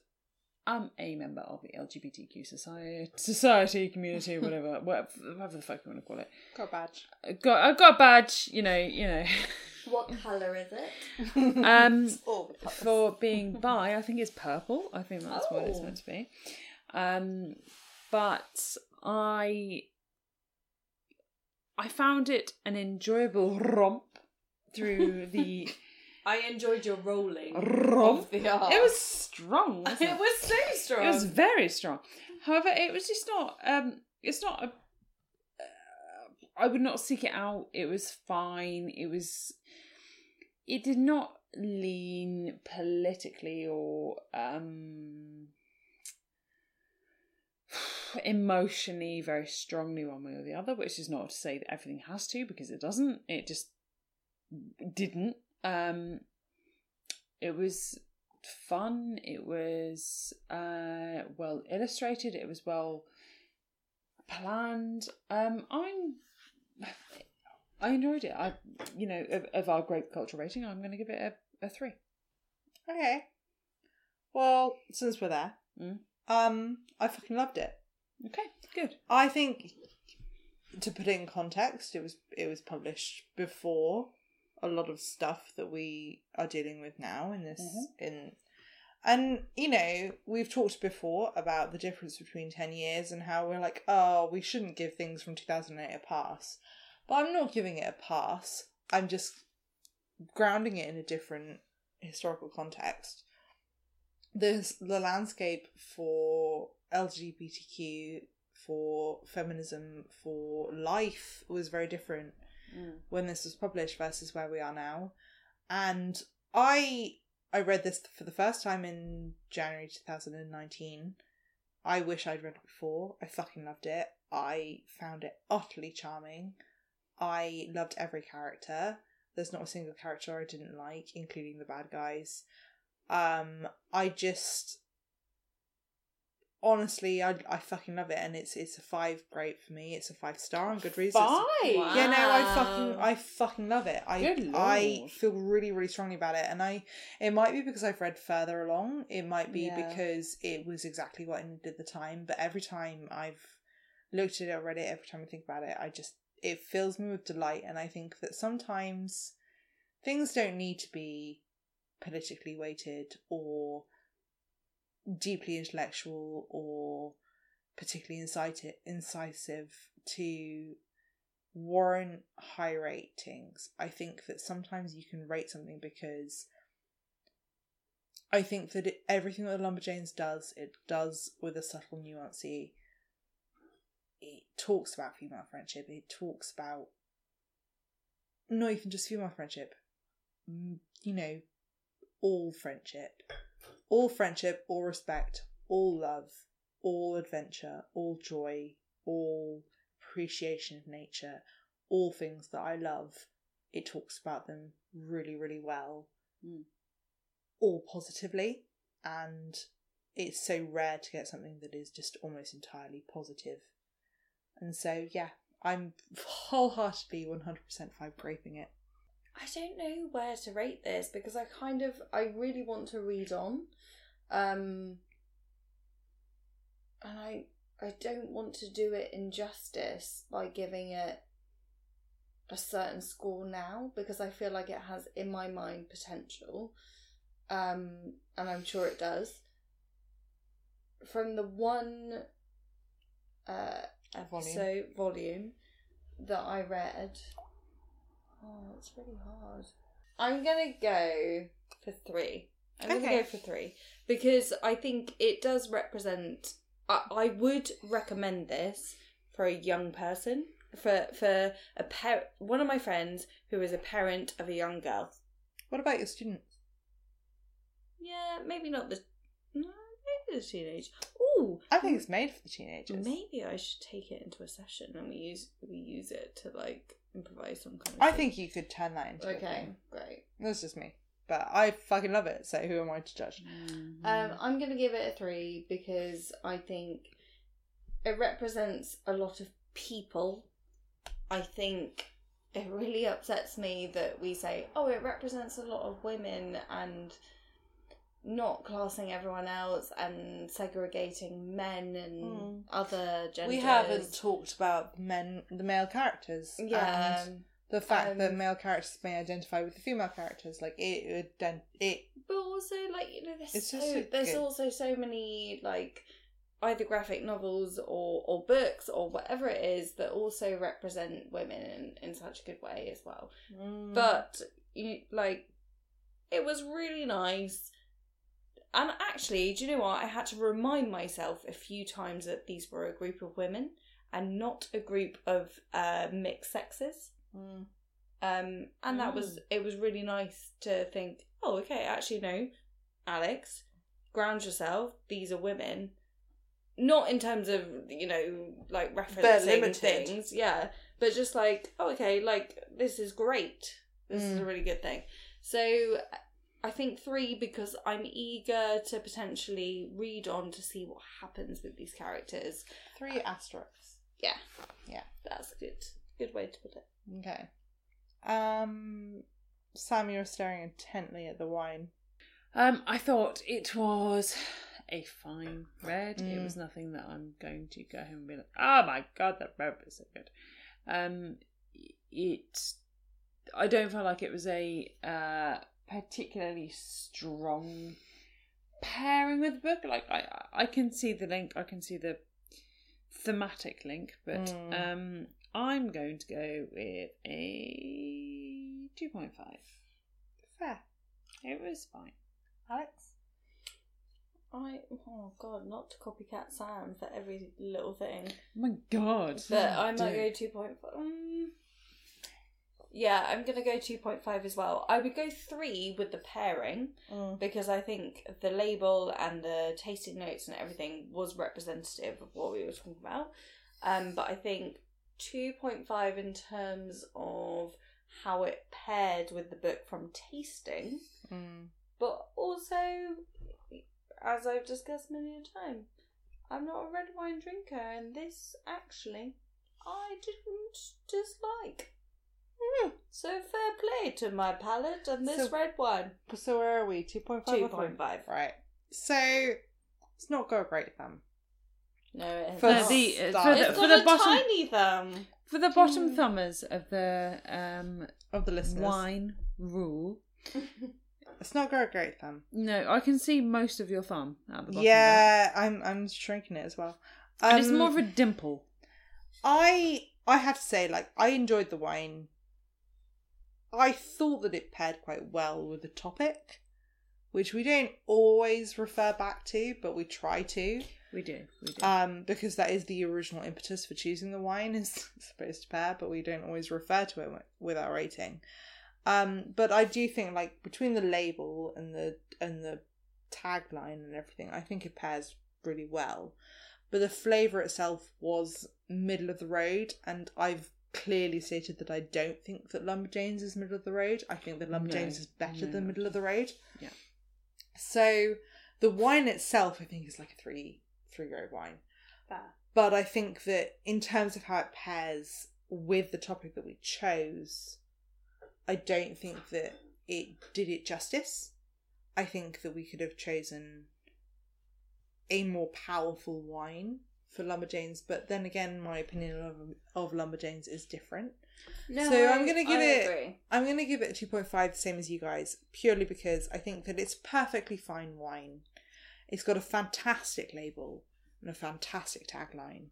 I'm a member of the LGBTQ society, society community, <laughs> whatever, whatever, whatever the fuck you want to call it. Got a badge. I got, I've got a badge. You know, you know. <laughs> What colour is it? Um, <laughs> All the colours. for being bi, I think it's purple. I think that's what it's Oh. meant to be. Um, but I, I found it an enjoyable romp through the <laughs> I enjoyed your rolling romp. of the art. It was strong. <laughs> wasn't it was so strong. It was very strong. However, it was just not. Um, it's not a. Uh, I would not seek it out. It was fine. It was. It did not lean politically or um emotionally very strongly one way or the other, which is not to say that everything has to because it doesn't. It just didn't. Um, it was fun. It was uh, well illustrated. It was well planned. Um, I'm. I enjoyed it. I, you know, of, of our grape culture rating, I'm going to give it a, a three. Okay. Well, since we're there, Mm. um, I fucking loved it. Okay, good. I think to put it in context, it was it was published before a lot of stuff that we are dealing with now in this Mhm. in and you know we've talked before about the difference between 10 years and how we're like oh we shouldn't give things from 2008 a pass but i'm not giving it a pass i'm just grounding it in a different historical context the the landscape for lgbtq for feminism for life was very different mm. when this was published versus where we are now. And I I read this for the first time in January 2019. I wish I'd read it before. I fucking loved it. I found it utterly charming. I loved every character. There's not a single character I didn't like, including the bad guys. Um, I just honestly, I I fucking love it, and it's it's a five great for me. It's a five star on Goodreads. It's- Five. Wow. yeah, no, I fucking I fucking love it. I I feel really really strongly about it, and I it might be because I've read further along. It might be Yeah. because it was exactly what I needed at the time. But every time I've looked at it or read it, every time I think about it, I just it fills me with delight, and I think that sometimes things don't need to be politically weighted or deeply intellectual or particularly incisive, incisive to warrant high ratings. I think that sometimes you can rate something because I think that it, everything that the Lumberjanes does, it does with a subtle nuancy. It talks about female friendship. It talks about not even just female friendship. You know, all friendship, all friendship, all respect, all love, all adventure, all joy, all appreciation of nature, all things that I love. It talks about them really, really well, Mm. all positively, and it's so rare to get something that is just almost entirely positive. And so, yeah, I'm <laughs> wholeheartedly 100% five graping it. I don't know where to rate this because I kind of I really want to read on. Um and I I don't want to do it injustice by giving it a certain score now because I feel like it has in my mind potential. Um and I'm sure it does. From the one uh Volume. episode volume that I read. Oh, it's really hard. I'm gonna go for three. I'm gonna go for three because I think it does represent. I, I would recommend this for a young person, for for a par- one of my friends who is a parent of a young girl. What about your students? Yeah, maybe not the. No, maybe the teenage. Ooh, I think it's made for the teenagers. Maybe I should take it into a session and we use we use it to like improvise some kind of. I thing. think you could turn that into a Okay, thing. great. That's just me. But I fucking love it, so who am I to judge? Um, I'm gonna give it a three because I think it represents a lot of people. I think it really upsets me that we say, "Oh, it represents a lot of women," and not classing everyone else and segregating men and Mm. other genders. We haven't talked about men, the male characters. Yeah. and the fact that Um, male characters may identify with the female characters, like it would then it. but also like you know there's It's so, there's also so many like either graphic novels or or books or whatever it is that also represent women in, in such a good way as well Mm. but you like it was really nice and actually do you know what i had to remind myself a few times that these were a group of women and not a group of uh, mixed sexes Mm. um, and that was it was really nice to think, oh, okay, actually no, Alex, ground yourself. These are women, not in terms of you know like referencing things, yeah, but just like, oh, okay, like this is great. This is a Mm. really good thing. So I think three because I'm eager to potentially read on to see what happens with these characters. three asterisks. Yeah, Yeah. that's a good. Good way to put it. Okay. Um, Sam, you're staring intently at the wine. Um, I thought it was a fine red. It Mm. was nothing that I'm going to go home and be like, oh my god, that red was so good. Um, it, I don't feel like it was a uh, particularly strong pairing with the book. Like I, I can see the link. I can see the thematic link, but Mm. um, I'm going to go with a two point five. Fair. It was fine. Alex? I oh god, not to copycat Sam for every little thing, Oh my god. but I might go two point five. Um, yeah, I'm gonna go two point five as well. I would go three with the pairing Mm. because I think the label and the tasting notes and everything was representative of what we were talking about. Um, but I think two point five in terms of how it paired with the book from tasting Mm. but also, as I've discussed many a time, I'm not a red wine drinker, and this actually I didn't dislike. Hmm. So fair play to my palate and this So- red wine. So where are we? 2.5 Two or point five. Right. So, it's not got a great thumb. No, it For has No, not. the, uh, Start. for the, it's for got the a bottom tiny thumb. for the bottom Mm. thumbers of the um Of the listeners. wine rule. <laughs> It's not got a great thumb. No, I can see most of your thumb at the bottom. Yeah, I'm I'm shrinking it as well. there. and it's Um, more of a dimple. I I have to say, like, I enjoyed the wine. I thought that it paired quite well with the topic, which we don't always refer back to, but we try to. We do, we do. Um, because that is the original impetus for choosing the wine <laughs> is supposed to pair, but we don't always refer to it with our rating. Um, but I do think like between the label and the and the tagline and everything, I think it pairs really well. But the flavour itself was middle of the road, and I've clearly stated that I don't think that Lumberjanes is middle of the road. I think that Lumberjanes No, is better no. than middle of the road. Yeah. So the wine itself, I think, is like a three three grade wine. But I think that in terms of how it pairs with the topic that we chose, I don't think that it did it justice. I think that we could have chosen a more powerful wine for Lumberjanes, but then again, my opinion of, of Lumberjanes is different. No, So I'm gonna give I it- agree. I'm going to give it a 2.5, the same as you guys, purely because I think that it's perfectly fine wine. It's got a fantastic label and a fantastic tagline.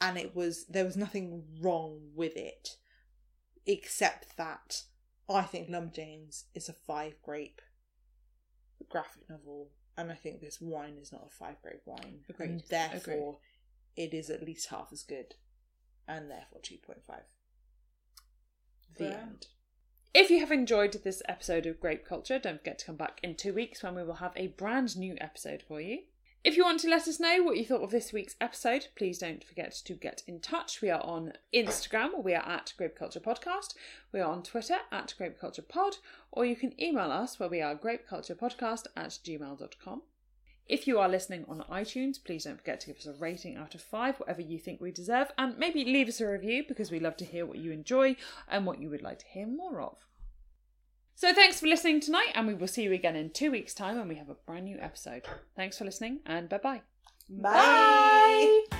And it was, there was nothing wrong with it, except that I think Lumberjanes is a five grape graphic novel. And I think this wine is not a five grape wine. Agreed. And therefore, it is at least half as good. And therefore, 2.5. The Fair. end. If you have enjoyed this episode of Grape Culture, don't forget to come back in two weeks when we will have a brand new episode for you. If you want to let us know what you thought of this week's episode, please don't forget to get in touch. We are on Instagram, where we are at Grape Culture Podcast. We are on Twitter at Grape Culture Pod, or you can email us where we are grapeculturepodcast at gmail.com. If you are listening on iTunes, please don't forget to give us a rating out of five, whatever you think we deserve, and maybe leave us a review because we love to hear what you enjoy and what you would like to hear more of. So thanks for listening tonight, and we will see you again in two weeks' time when we have a brand new episode. Thanks for listening, and bye bye. Bye.